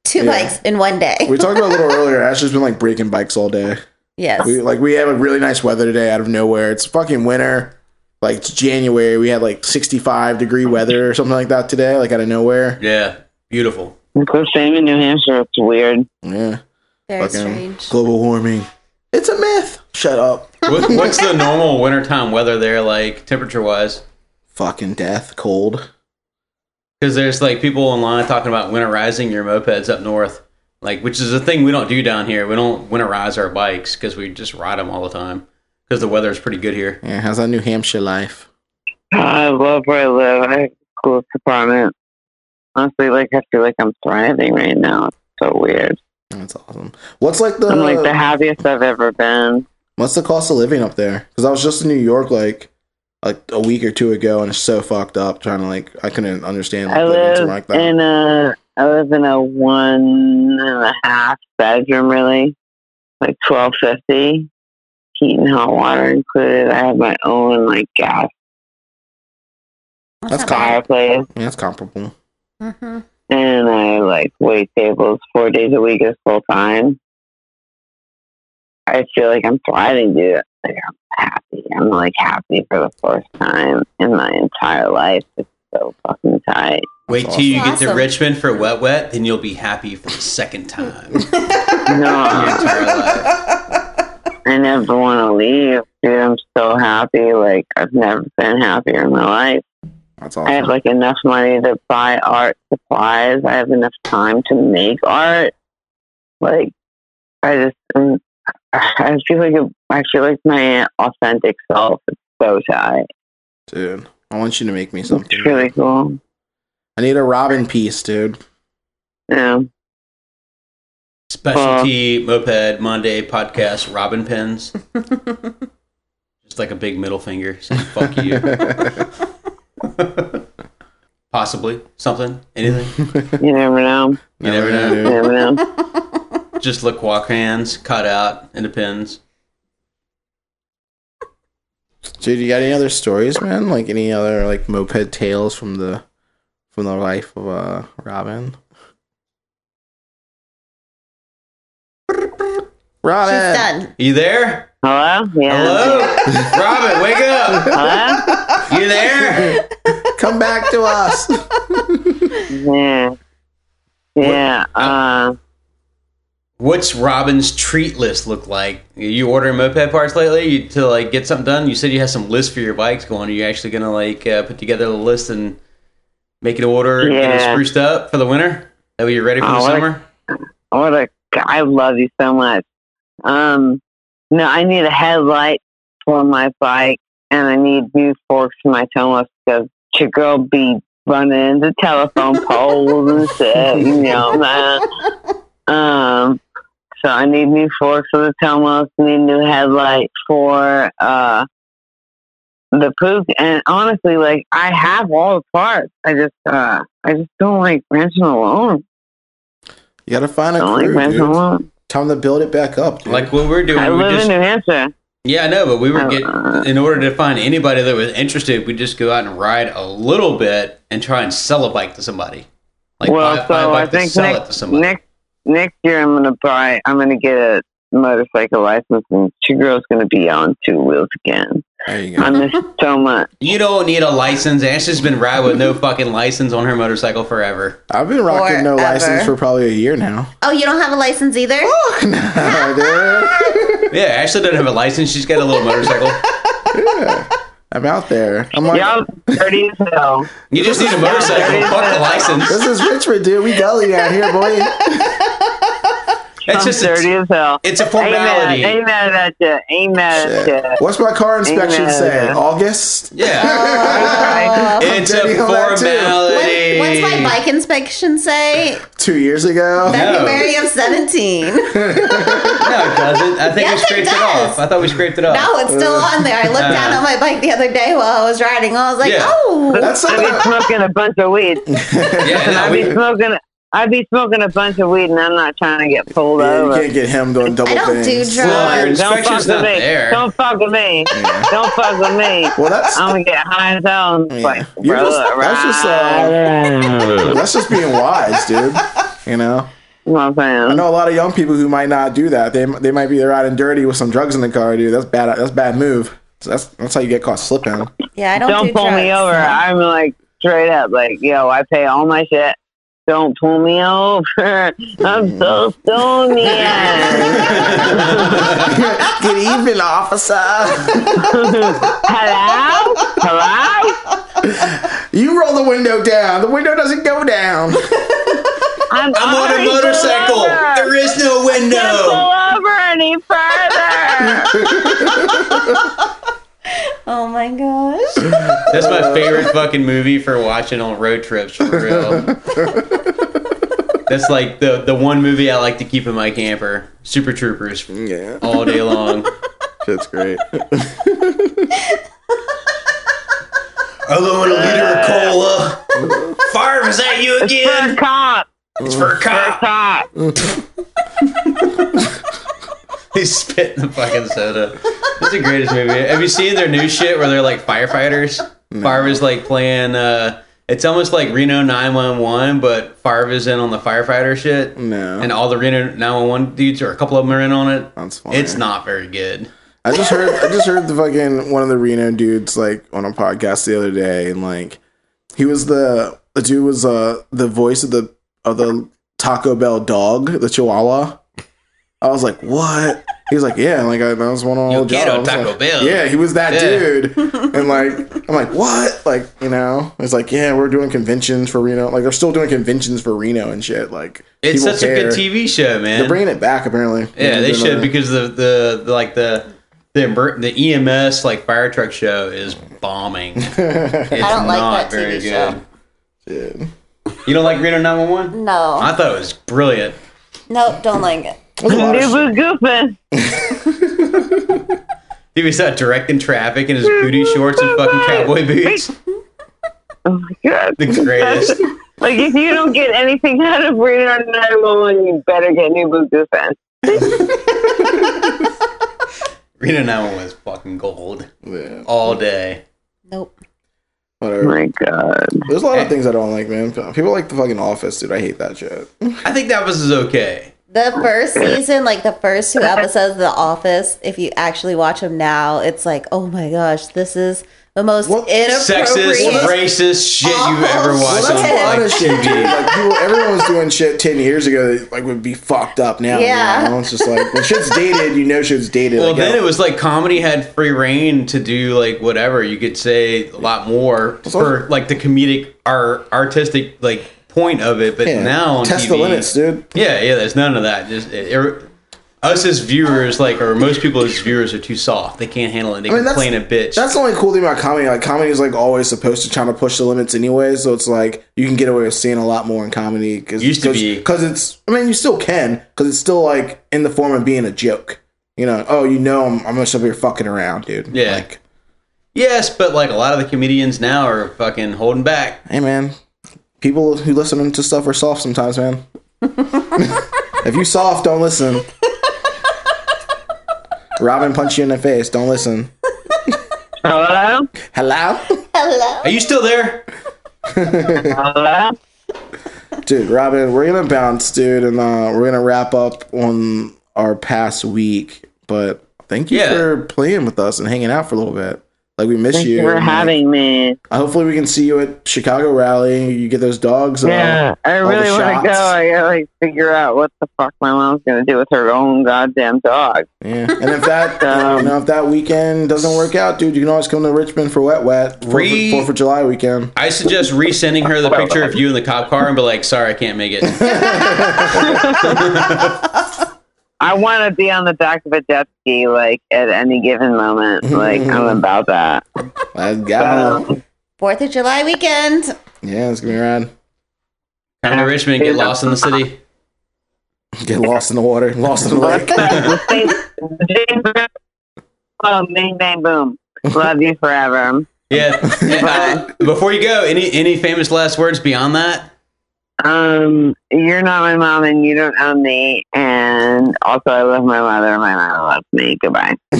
two Yeah. bikes in one day. we talked about it a little earlier. Ashley's been like breaking bikes all day. yes. We like we have a really nice weather today out of nowhere. It's fucking winter. Like it's January. We had like 65 degree weather or something like that today, like out of nowhere. Yeah, beautiful. Of course, same in New Hampshire. It's weird. Yeah. Very fucking strange. global warming. It's a myth. Shut up. What, what's the normal wintertime weather there like, temperature wise? Fucking death, cold. Because there's like people online talking about winterizing your mopeds up north, like which is a thing we don't do down here. We don't winterize our bikes because we just ride them all the time because the weather is pretty good here. Yeah, how's that New Hampshire life? I love where I live. I have a cool apartment. Honestly, like I feel like I'm thriving right now. It's so weird. That's awesome. What's like the I'm like the happiest I've ever been. what's the cost of living up there? Because I was just in New York like like a week or two ago, and it's so fucked up. Trying to like I couldn't understand like, I living live like that. in a I live in a one and a half bedroom, really, like twelve fifty, heat and hot water included. I have my own like gas That's not bad. fireplace, yeah, that's comparable. Mhm. and I like wait tables four days a week is full time. I feel like I'm thriving, dude. Like I'm happy. I'm like happy for the first time in my entire life. It's so fucking tight. Wait till you get to Richmond for wet wet, then you'll be happy for the second time in your No, entire life. I never want to leave. Dude, I'm so happy. Like I've never been happier in my life. That's awesome. I have like enough money to buy art supplies. I have enough time to make art. Like I just, um, I feel like a, I feel like my authentic self. It's so tight. Dude, I want you to make me something. It's really cool. I need a Robin piece, dude. Yeah. Specialty Moped Monday podcast Robin pins. Just like a big middle finger saying fuck you. Possibly. Something. Anything. You never know. You never know. You dude. never know. Just look walk hands cut out into pins. Dude, you got any other stories, man? Like any other like moped tales from the from the life of uh Robin? Robin. She's done. You there? Hello? Yeah. Hello? Robin, wake up! Hello? You there? Come back to us. Yeah. Yeah. Uh, What's Robin's treat list look like? You ordering moped parts lately you, to like get something done? You said you had some lists for your bikes going. Are you actually gonna like uh, put together a list and make an order, get it spruced up for the winter? That way you're ready for the Oh, what a- summer. what a, I love you so much. Um, no, I need a headlight for my bike, and I need new forks for my Tomos because your girl be running into telephone poles and shit, you know, man. Um, so I need new forks for the Tomos, need new headlight for uh the poop, and honestly, like I have all the parts. I just, uh, I just don't like renting alone. You gotta find a don't like crew, renting dude. alone. Time to build it back up, dude. Like what we're doing, I we live just in New Hampshire. yeah, I know, but we were Uh, get in order to find anybody that was interested, we just go out and ride a little bit and try and sell a bike to somebody. Like well, buy, so buy a I bike to think sell it next, to somebody. next next year I'm gonna buy. I'm gonna get a motorcycle license, and two girls gonna be on two wheels again. there you go. I miss so much. You don't need a license. Ash's been riding with no fucking license on her motorcycle forever. I've been rocking no Forever. license for probably a year now. Oh, you don't have a license either? no. Yeah, Ashley doesn't have a license. She's got a little motorcycle. Yeah. I'm out there. I'm like, Y'all dirty as hell. You just need a motorcycle. Fuck the license. this is Richmond, dude. We gully out here, boy. It's I'm just dirty as hell. it's a Ain't mad, formality. ain't mad at you. Ain't mad at you. What's my car inspection Amen. say? August? Yeah, Oh. it's a dirty on that, too. formality. What, what's my bike inspection say? Two years ago? February of 17. No, it doesn't. I think Yes, we it scraped it, does. off. I thought we scraped it off. No, it's still on there. I looked down Uh. at my bike the other day while I was riding. I was like, Yeah. oh. That's I be not smoking a bunch of weed. Yeah, no, I we, be smoking. I be smoking a bunch of weed, and I'm not trying to get pulled Yeah, you can't get him doing double I don't do drugs. Well, your Don't fuck with not me. there. Don't fuck with me. Yeah. Don't fuck with me. Well, that's I'm gonna get high as hell Yeah. like, You're bro, just- that's just, uh, that's just being wise, dude. You know, I'm saying. I know a lot of young people who might not do that. They they might be riding dirty with some drugs in the car, dude. That's bad. That's bad move. So that's that's how you get caught slipping. Yeah, I don't, Don't do pull me drugs. over. I'm like straight up, like, yo, I pay all my shit. Don't pull me over. I'm so stoned. Good evening, officer. Hello? Hello? You roll the window down. The window doesn't go down. I'm, I'm on a motorcycle. pulled over. There is no Can't window. pull over any further. Oh my gosh. That's my favorite fucking movie for watching on road trips for real. That's like the the one movie I like to keep in my camper. Super Troopers Yeah, all day long. That's great. Hello, want a liter of cola. Fire, is that you For a again? cop. It's for a For a cop. Cop. He's spitting the fucking soda. That's the greatest movie. Have you seen their new shit where they're like firefighters? Farva's like playing. uh It's almost like Reno 911, but Farva's in on the firefighter shit. No, And all the Reno 911 dudes, or a couple of them are in on it. that's funny. It's not very good. I just heard I just heard the fucking one of the Reno dudes like on a podcast the other day and like he was the the dude was uh the voice of the of the Taco Bell dog, the Chihuahua. I was like, what? He was like, yeah, like I, that was one of all the quiero jobs. Taco Like, Bell. Yeah, he was that Yeah. dude. And like, I'm like, what? Like, you know, it's like, yeah, we're doing conventions for Reno. Like, they're still doing conventions for Reno and shit. Like, It's people such a good TV show, man. They're bringing it back apparently. Yeah, they should doing because the, the the like the the the EMS like fire truck show is bombing. It's I don't like that very TV show. a- good. Yeah. You don't like Reno 911? No. I thought it was brilliant. nope, don't like it. There's a lot of shit. Nooba goofing. Dude, we saw uh, directing traffic in his booty shorts and fucking cowboy boots. Oh my god. The greatest. Like if you don't get anything out of Reno 911, you better get new Nooba goofing. Reno 911 was fucking gold Yeah, all day. Nope. Oh whatever. my god. There's a lot of eh. things I don't like, man. People like the fucking Office, dude. I hate that shit. I think that was okay. The first season, like the first two episodes of The Office, if you actually watch them now, it's like, oh my gosh, this is the most What? inappropriate. Sexist, racist shit you've ever watched Well, on that's a lot like, shit, dude. TV. Like people, everyone was doing shit ten years ago that like would be fucked up now. Yeah. you know? it's just like when shit's dated, you know shit's dated. Well, like, then yeah. it was like comedy had free reign to do like whatever. You could say a lot more for like the comedic, art, artistic like point of it. But Yeah. now on test TV, the limits, dude. Yeah, yeah. There's none of that. Just it, it- us as viewers, like, or most people as viewers, are too soft. They can't handle it. They I mean, complain a bitch. That's the only cool thing about comedy. Like comedy is like always supposed to try to push the limits anyway. So it's like you can get away with seeing a lot more in comedy because Used to be. because it's. I mean, you still can because it's still like in the form of being a joke. You know, oh, you know, I'm, I'm just up here fucking around, dude. Yeah. Like, yes, but like a lot of the comedians now are fucking holding back. hey, man, people who listen to stuff are soft sometimes, man. if you soft, don't listen. Robin punch you in the face. Don't listen. Hello? Hello, Hello. Are you still there? Hello? dude. Robin, we're gonna bounce, dude, and uh, we're gonna wrap up on our past week. But thank you Yeah. for playing with us and hanging out for a little bit. Like we miss Thank you. you for and, like, having me. Hopefully, we can see you at Chicago rally. You get those dogs. uh, Yeah, I all the really want to go. I gotta like figure out what the fuck my mom's gonna do with her own goddamn dog. Yeah, and if that Um, you know if that weekend doesn't work out, dude, you can always come to Richmond for Wet Wet Fourth, Re- Fourth of July weekend. I suggest resending her the picture of you in the cop car and be like, "Sorry, I can't make it." I want to be on the back of a jet ski, like at any given moment. Like I'm about that. Let's go. Um, Fourth of July weekend. Yeah, it's gonna be rad. Come to Richmond, get lost in the city. Get lost in the water, lost in the lake. oh, bang bang boom! Love you forever. Yeah. Uh, before you go, any any famous last words beyond that? Um, you're not my mom, and you don't own me. And also, I love my mother. My mother loves me. Goodbye.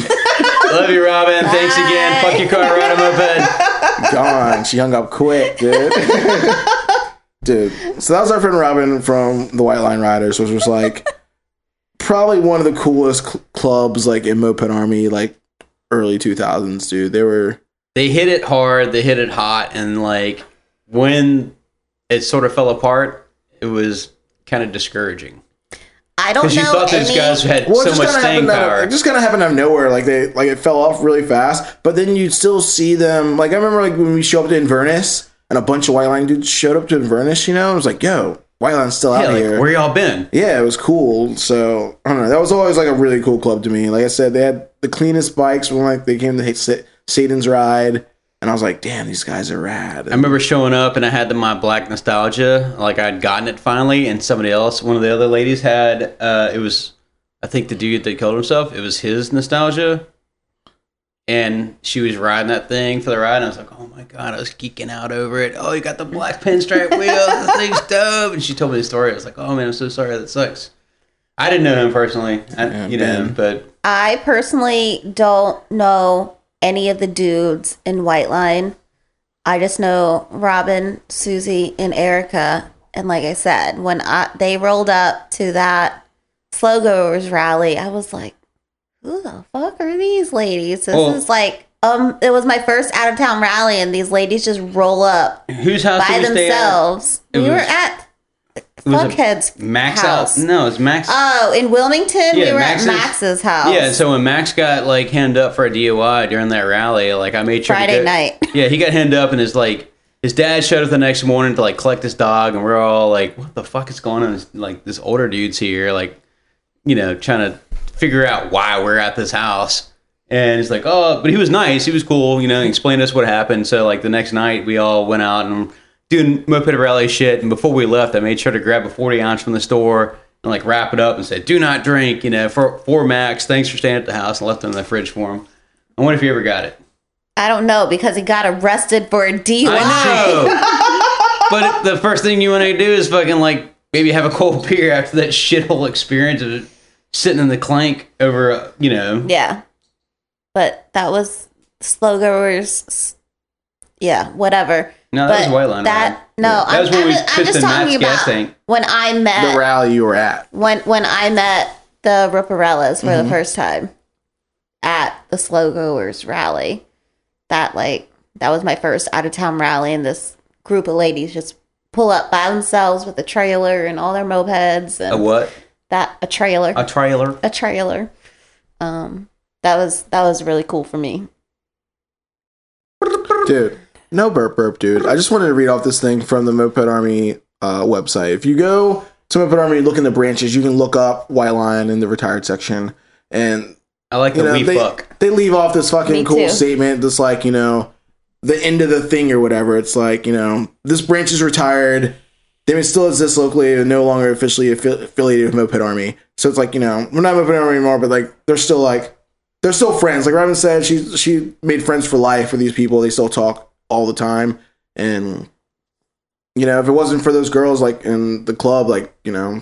Love you, Robin. Thanks again. Fuck your car, ride a moped. Gone. She hung up quick, dude. dude. So that was our friend Robin from the White Line Riders, which was like probably one of the coolest cl- clubs like in Moped Army, like early two thousands, dude. They were They hit it hard. They hit it hot, and like when it sort of fell apart, it was kind of discouraging I don't know. because you thought those any- guys had Well, it so just much kinda staying happened out of- power. it just kind of happened out of nowhere. Like they, like it fell off really fast. But then you'd still see them. Like I remember, like when we show up to Inverness, and a bunch of White Line dudes showed up to Inverness. You know, I was like, "Yo, White Line's still out yeah, like, here." where y'all been? yeah, it was cool. So I don't know. That was always like a really cool club to me. Like I said, they had the cleanest bikes when like they came to Sa- Satan's ride, and I was like, "Damn, these guys are rad." I remember showing up and I had the, my black nostalgia, like I'd gotten it finally, and somebody else, one of the other ladies had. Uh, it was, I think the dude that killed himself. It was his nostalgia, and she was riding that thing for the ride. And I was like, oh my god, I was geeking out over it. Oh, you got the black pinstripe wheels. The thing's dope. And she told me the story. I was like, oh man, I'm so sorry. That sucks. I didn't know him personally, I, Yeah, you know, Ben. but I personally don't know any of the dudes in White Line. I just know Robin, Susie, and Erica. And like I said, when I, they rolled up to that slow goers rally, I was like, who the fuck are these ladies? This Well- is like um, it was my first out of town rally, and these ladies just roll up Whose house by did we stay at? themselves. We were at was Fuckhead's Max house. out. No, it's Max. Oh, in Wilmington, we were Max's- at Max's house. yeah, so when Max got like hemmed up for a DUI during that rally, like I made sure Friday go- night. Yeah, he got hemmed up and his like his dad showed up the next morning to like collect his dog, and we're all like, "What the fuck is going on?" Like this older dude's here, like you know, trying to figure out why we're at this house. And he's like, "Oh," but he was nice. He was cool. You know, he explained to us what happened. So like the next night, we all went out and doing moped rally shit. And before we left, I made sure to grab a forty ounce from the store and like wrap it up and said, "Do not drink." You know, for for Max. Thanks for staying at the house and left it in the fridge for him. I wonder if you ever got it. I don't know because he got arrested for a DUI. I know. but the first thing you want to do is fucking like maybe have a cold beer after that shithole experience of sitting in the clank over, uh, you know. Yeah. But that was slow goers. Yeah, whatever. No, that but was White Line That Ride. no, That I'm, was when I'm, we just- I'm just talking Matt's about tank. when I met the rally you were at. when when I met the Ripperellas for Mm-hmm. the first time at the Slow Goers rally. That like that was my first out of town rally, and this group of ladies just pull up by themselves with a trailer and all their mopeds and A what? that a trailer A trailer. a trailer. Um, that was that was really cool for me. Dude, no burp burp, dude. I just wanted to read off this thing from the Moped Army uh, website. If you go to Moped Army, look in the branches, you can look up White Line in the retired section, and I like you the know we they fuck. they leave off this fucking Me cool too. statement, that's like you know the end of the thing or whatever. It's like you know this branch is retired. They may still exist locally and no longer officially affi- affiliated with Moped Army. So it's like you know we're not Moped Army anymore, but like they're still like they're still friends. Like Robin said, she she made friends for life with these people. They still talk all the time, and you know if it wasn't for those girls like in the club, like you know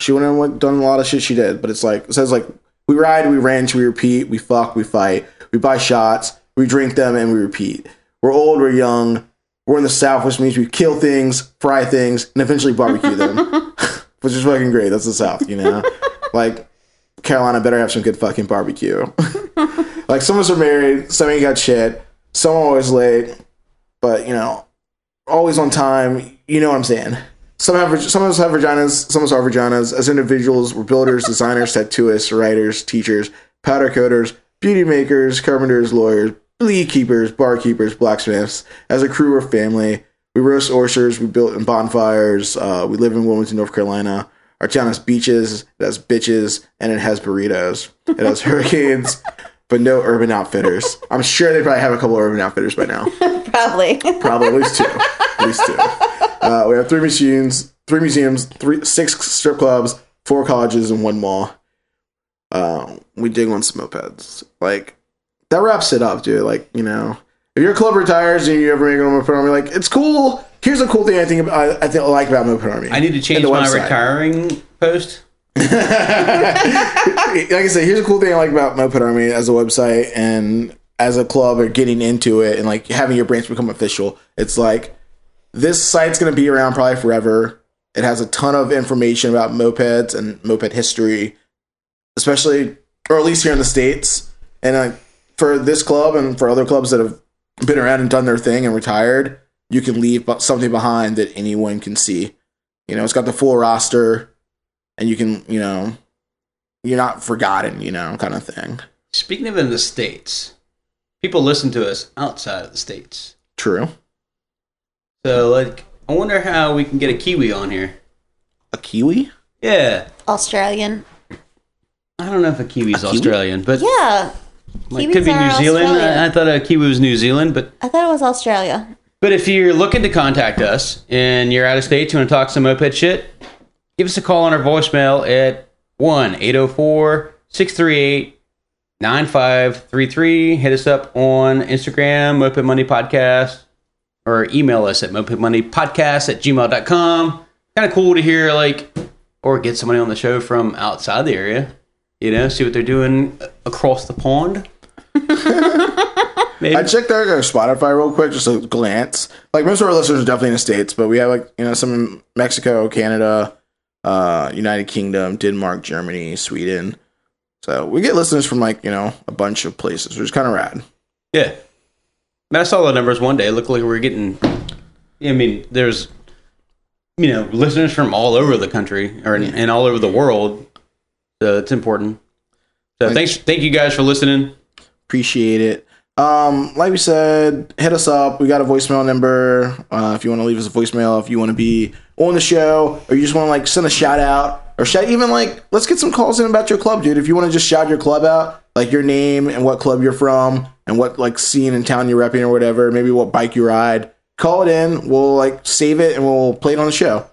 she wouldn't have done a lot of shit she did. But it's like it says like we ride, we ranch, we repeat, we fuck, we fight, we buy shots, we drink them, and we repeat. We're old, we're young, we're in the South, which means we kill things, fry things, and eventually barbecue them, which is fucking great. That's the South, you know. like Carolina better have some good fucking barbecue. like some of us are married, some ain't got shit, some are always late, but you know, always on time. You know what I'm saying? Some have some of us have vaginas, some of us are vaginas. As individuals, we're builders, designers, tattooists, writers, teachers, powder coaters, beauty makers, carpenters, lawyers, beekeepers, barkeepers, blacksmiths. As a crew or family, we roast oysters, we build bonfires. Uh, we live in Wilmington, North Carolina. Our town has beaches, it has bitches, and it has burritos. It has hurricanes, but no urban outfitters. I'm sure they probably have a couple of urban outfitters by now. Probably. Probably at least two. At least two. Uh, we have three museums, three museums, three six strip clubs, four colleges, and one mall. Uh, we dig on some mopeds. Like that wraps it up, dude. Like you know, if your club retires and you ever make it on Moped Army, like it's cool. Here's a cool thing I think about, I, I think I like about Moped Army. I need to change the my website. retiring post. like I said, here's a cool thing I like about Moped Army as a website and as a club or getting into it and like having your branch become official. It's like this site's gonna be around probably forever. It has a ton of information about mopeds and moped history, especially or at least here in the states. And uh, for this club and for other clubs that have been around and done their thing and retired, you can leave something behind that anyone can see. You know, it's got the full roster, and you can, you know, you're not forgotten, you know, kind of thing. Speaking of in the states, people listen to us outside of the states. True. So like, I wonder how we can get a Kiwi on here. A kiwi? Yeah, Australian. I don't know if a Kiwi's A Kiwi? Australian, but Yeah. like, Kiwis could be New Zealand. Australian. I, I thought a Kiwi was New Zealand, but I thought it was Australia. But if you're looking to contact us and you're out of state, you want to talk some moped shit, give us a call on our voicemail at 1 804 638 9533. Hit us up on Instagram, Moped Money Podcast, or email us at mopedmoneypodcast at gmail.com. Kind of cool to hear, like, or get somebody on the show from outside the area, you know, see what they're doing across the pond. I checked our Spotify real quick, just a glance. Like most of our listeners are definitely in the states, but we have like you know some in Mexico, Canada, uh, United Kingdom, Denmark, Germany, Sweden. So we get listeners from like you know a bunch of places, which is kind of rad. Yeah. I saw the numbers one day. It looked like we were getting. I mean, there's, you know, listeners from all over the country or and all over the world. So it's important. So thanks, thank you guys for listening. Appreciate it. Um, like we said, hit us up. We got a voicemail number. Uh, if you want to leave us a voicemail, if you want to be on the show, or you just want to like send a shout out, or shout even like let's get some calls in about your club, dude. If you want to just shout your club out, like your name and what club you're from, and what like scene in town you're repping or whatever, maybe what bike you ride, call it in. We'll like save it and we'll play it on the show.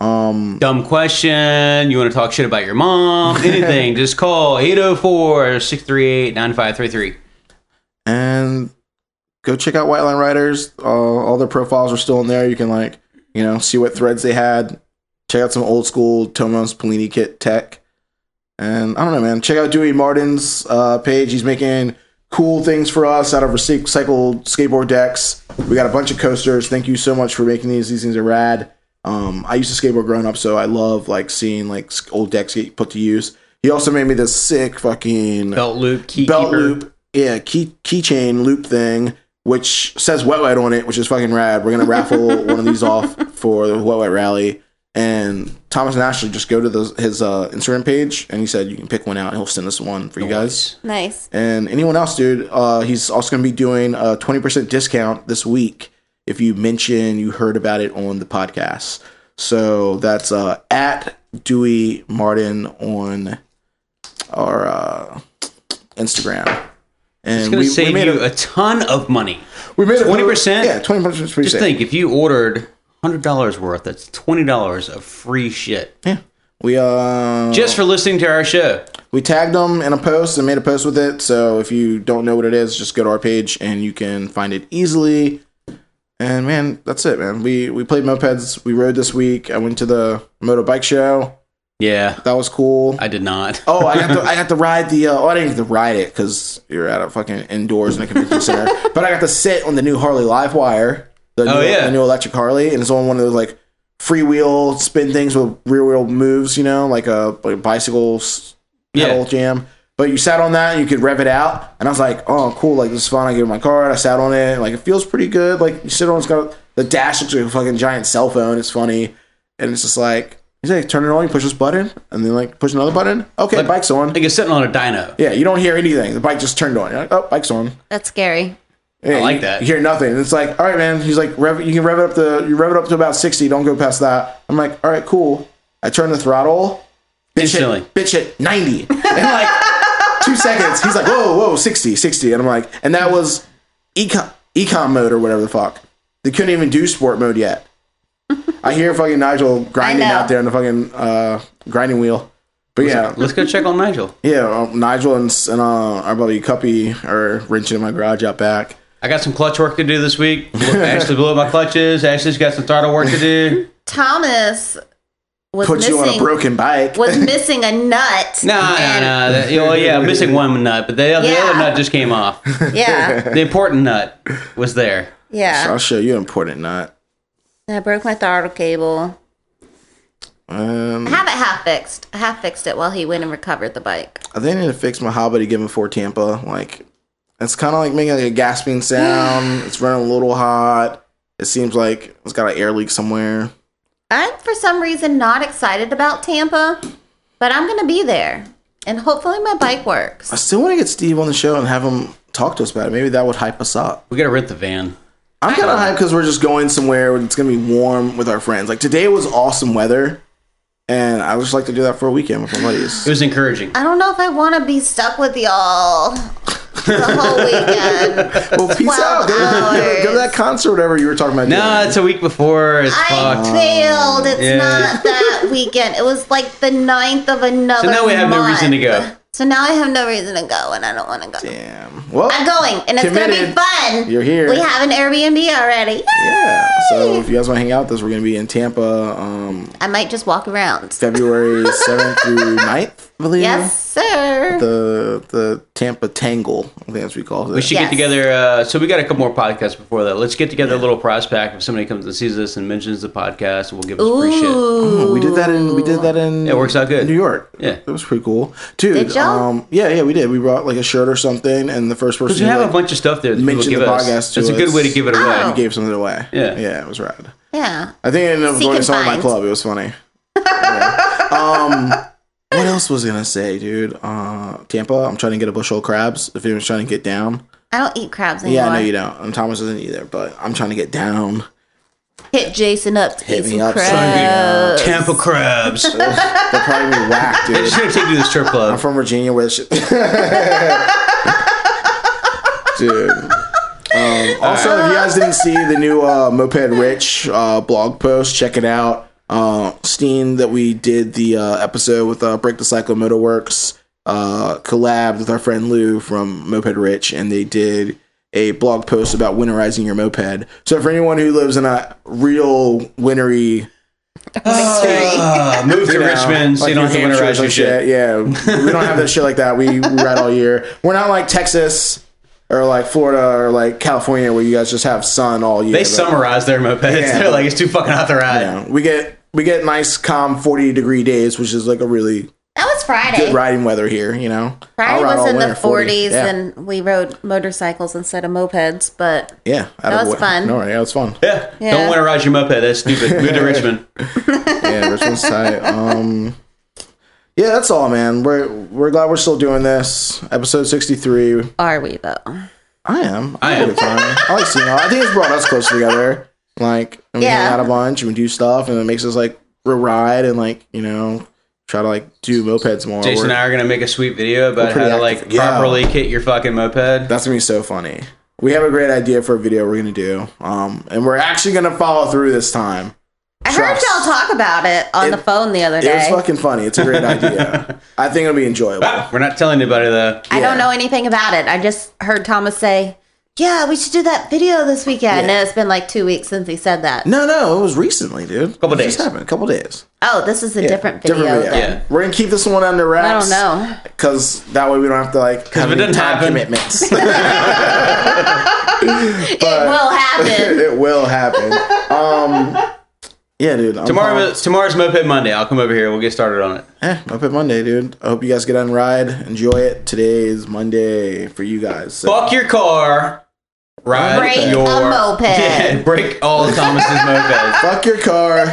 Um, Dumb question. You want to talk shit about your mom? Anything? just call 804 638 9533. And go check out White Line Riders. Uh, all their profiles are still in there. You can like, you know, see what threads they had. Check out some old school Tomos Polini kit tech. And I don't know, man. Check out Dewey Martin's uh, page. He's making cool things for us out of recycled skateboard decks. We got a bunch of coasters. Thank you so much for making these. These things are rad. Um, I used to skateboard growing up, so I love like seeing like old decks get put to use. He also made me this sick fucking Belt loop, key belt keeper. loop, yeah, key keychain loop thing, which says wet wet on it, which is fucking rad. We're gonna raffle one of these off for the wet wet rally. And Thomas and Ashley just go to the, his uh, Instagram page, and he said you can pick one out, and he'll send us one for you guys. Nice. And anyone else, dude, uh, he's also going to be doing a 20% discount this week if you mention you heard about it on the podcast. So that's uh, at Dewey Martin on our uh, Instagram. And It's going to save you a, ton of money. we made a 20%? Yeah, 20% is Just sick. think, if you ordered $100 worth, that's $20 of free shit. Yeah. We uh Just for listening to our show. we tagged them in a post and made a post with it. So if you don't know what it is, just go to our page and you can find it easily. And man, that's it, man. We we played mopeds. We rode this week. I went to the motorbike show. Yeah, That was cool. I did not. Oh, I got to I got to ride the. Uh, oh, I didn't get to ride it because you're at a fucking indoors in a convention center. But I got to sit on the new Harley Livewire. The Oh, new, yeah. the new electric Harley, and it's on one of those like freewheel spin things with rear wheel moves. You know, like a like a bicycle pedal Yeah. jam. But you sat on that and you could rev it out, and I was like, "Oh, cool! Like this is fun." I gave it my card. I sat on it. Like it feels pretty good. Like you sit on, it's got the dash looks like a fucking giant cell phone. It's funny, and it's just like he's like, turn it on. You push this button, and then like push another button. Okay, Like- bike's on. Like it's sitting on a dyno. Yeah, you don't hear anything. The bike just turned on. You're like, oh, bike's on. That's scary. Yeah, like you, that. You hear nothing. It's like, all right, man. He's like, rev, you can rev it up to you rev it up to about sixty. Don't go past that. I'm like, all right, cool. I turn the throttle. Bitch Instantly. hit, bitch hit ninety. And like two seconds, he's like, whoa, whoa, 60, 60. And I'm like, and that was econ econ mode or whatever the fuck. They couldn't even do sport mode yet. I hear fucking Nigel grinding out there on the fucking uh, grinding wheel. But yeah, Let's go check on Nigel. yeah, uh, Nigel and, and uh, our buddy Cuppy are wrenching in my garage out back. I got some clutch work to do this week. Ashley blew up my clutches. Ashley's got some throttle work to do. Thomas was Put you on a broken bike. was missing a nut. No, no, and- no. that- Well, yeah, I'm missing one nut, but the, the other nut just came off. Yeah, The important nut was there. yeah. so I'll show you an important nut. I broke my throttle cable. Um, I have it half fixed. I half fixed it while he went and recovered the bike. I think I need to fix my hobby to give him Ford Tampa. Like, it's kind of like making like a gasping sound. it's running a little hot. It seems like it's got an air leak somewhere. I'm for some reason not excited about Tampa, but I'm gonna be there, and hopefully my bike works. I still want to get Steve on the show and have him talk to us about it. Maybe that would hype us up. We got to rent the van. I'm kind of hyped because we're just going somewhere it's gonna be warm with our friends. Like today was awesome weather, and I would just like to do that for a weekend with my buddies. It was encouraging. I don't know if I want to be stuck with y'all the whole weekend. Well, peace out. Go, go, go to that concert, or whatever you were talking about. No, doing. it's a week before. It's I fucked. failed. It's Yeah. not that weekend. It was like the ninth of another. So now we have no reason to go. So now I have no reason to go, and I don't want to go. Damn. Well, I'm going, and it's gonna be fun. You're here. We have an Airbnb already. yeah. So if you guys want to hang out with us, we're gonna be in Tampa, um, I might just walk around. February 7th through 9th. Believe. Yes, sir. The the Tampa Tangle, I think that's what we call it. We should Yes. get together. Uh, so we got a couple more podcasts before that. Let's get together a little prize pack. If somebody comes and sees us and mentions the podcast, we'll give us free shit. Oh, we did that in we did that in It works out good. New York. Yeah. it was pretty cool, dude. Did y'all? Um, yeah, yeah, we did. We brought like a shirt or something, and the first person Because we have like, a bunch of stuff there that people mention give the us. podcast to It's a good way to give it away. Oh. we gave something away. Yeah. yeah, it was rad. Yeah. I think I ended up Seek going to and someone in my club. It was funny. Yeah. Um, what else was I gonna say, dude? Uh, Tampa. I'm trying to get a bushel of crabs. If anyone's trying to get down, I don't eat crabs anymore. yeah, I know you don't. And Thomas doesn't either, but I'm trying to get down. Hit Jason up to Hit eat me some up, son. crabs. Tampa crabs. They'll probably be whacked, They're dude. just gonna take you to the strip club. I'm from Virginia, where shit. Dude. Um, also, if you guys didn't see the new uh, Moped Rich uh, blog post, check it out. Uh, Steen, that we did the uh, episode with uh, Break the Cycle Motorworks, uh, collabed with our friend Lou from Moped Rich, and they did a blog post about winterizing your moped. So, for anyone who lives in a real wintry Uh, move to you know, Richmond so like you don't have to New Hampshire or winterize some your shit. Yeah, we don't have that shit like that. We, we ride all year. We're not like Texas or like Florida or like California where you guys just have sun all year. They But, summarize their mopeds. Yeah. They're like, it's too fucking hot to ride. Yeah, we get we get nice calm forty degree days, which is like a really That was Friday. good riding weather here. You know, Friday was in the winter, 40. 40s, Yeah. and we rode motorcycles instead of mopeds. But yeah, That was wi- fun. No, yeah, it was fun. Yeah. Yeah. Don't winterize your moped. That's stupid. Move to Richmond. yeah, Richmond's tight. Um, yeah, that's all, man. We're we're glad we're still doing this. Episode sixty three. are we though? I am. I have a am. good time. I like seeing all. I think it's brought us closer together. Like, and we Yeah. hang out a bunch and we do stuff, and it makes us like ride and like you know try to like do mopeds more. Jason and We're- I are gonna make a sweet video about how pretty to like active. Yeah. properly kit your fucking moped. That's gonna be so funny. We have a great idea for a video we're gonna do, um, and we're actually gonna follow through this time. I heard y'all talk about it on It- the phone the other day. It was fucking funny. It's a great idea. I think it'll be enjoyable. Ah, We're not telling anybody though. I don't know anything about it. I just heard Thomas say, "Yeah, we should do that video this weekend." Yeah. And it's been like two weeks since he said that. No, no, it was recently, dude. Couple It just happened. A couple days. Oh, this is a Yeah, different video. then. Yeah. We're gonna keep this one under wraps. I don't know. because that way we don't have to like have if it any time happen- commitments. it will happen. it will happen. Um, yeah, dude. I'm Tomorrow, pumped. tomorrow's Moped Monday. I'll come over here. We'll get started on it. Eh, Moped Monday, dude. I hope you guys get on ride. Enjoy it. Today is Monday for you guys. So. Fuck your car. Ride Break a your moped. Yeah, break all of Thomas's mopeds. Fuck your car.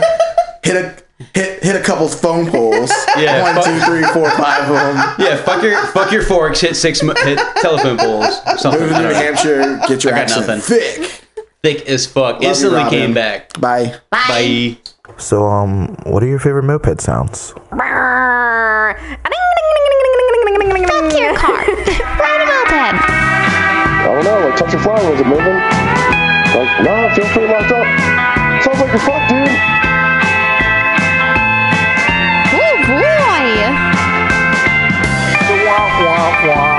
Hit a hit hit a couple phone poles. Yeah, One, fuck- two, three, four, five of them. Yeah, fuck your fuck your forks. Hit six. mo- Hit telephone poles. or Something. Move to New know. Hampshire. Get your I got accent nothing. thick. Thick as fuck. you, Instantly Robin. came back. Bye. Bye. So, um, what are your favorite moped sounds? Fuck your car. Ride a moped. I don't know, like touch a flower, was it moving? Like, nah, it feels pretty locked up. Sounds like you're fucked, dude. Oh boy! Wah, wah, wah.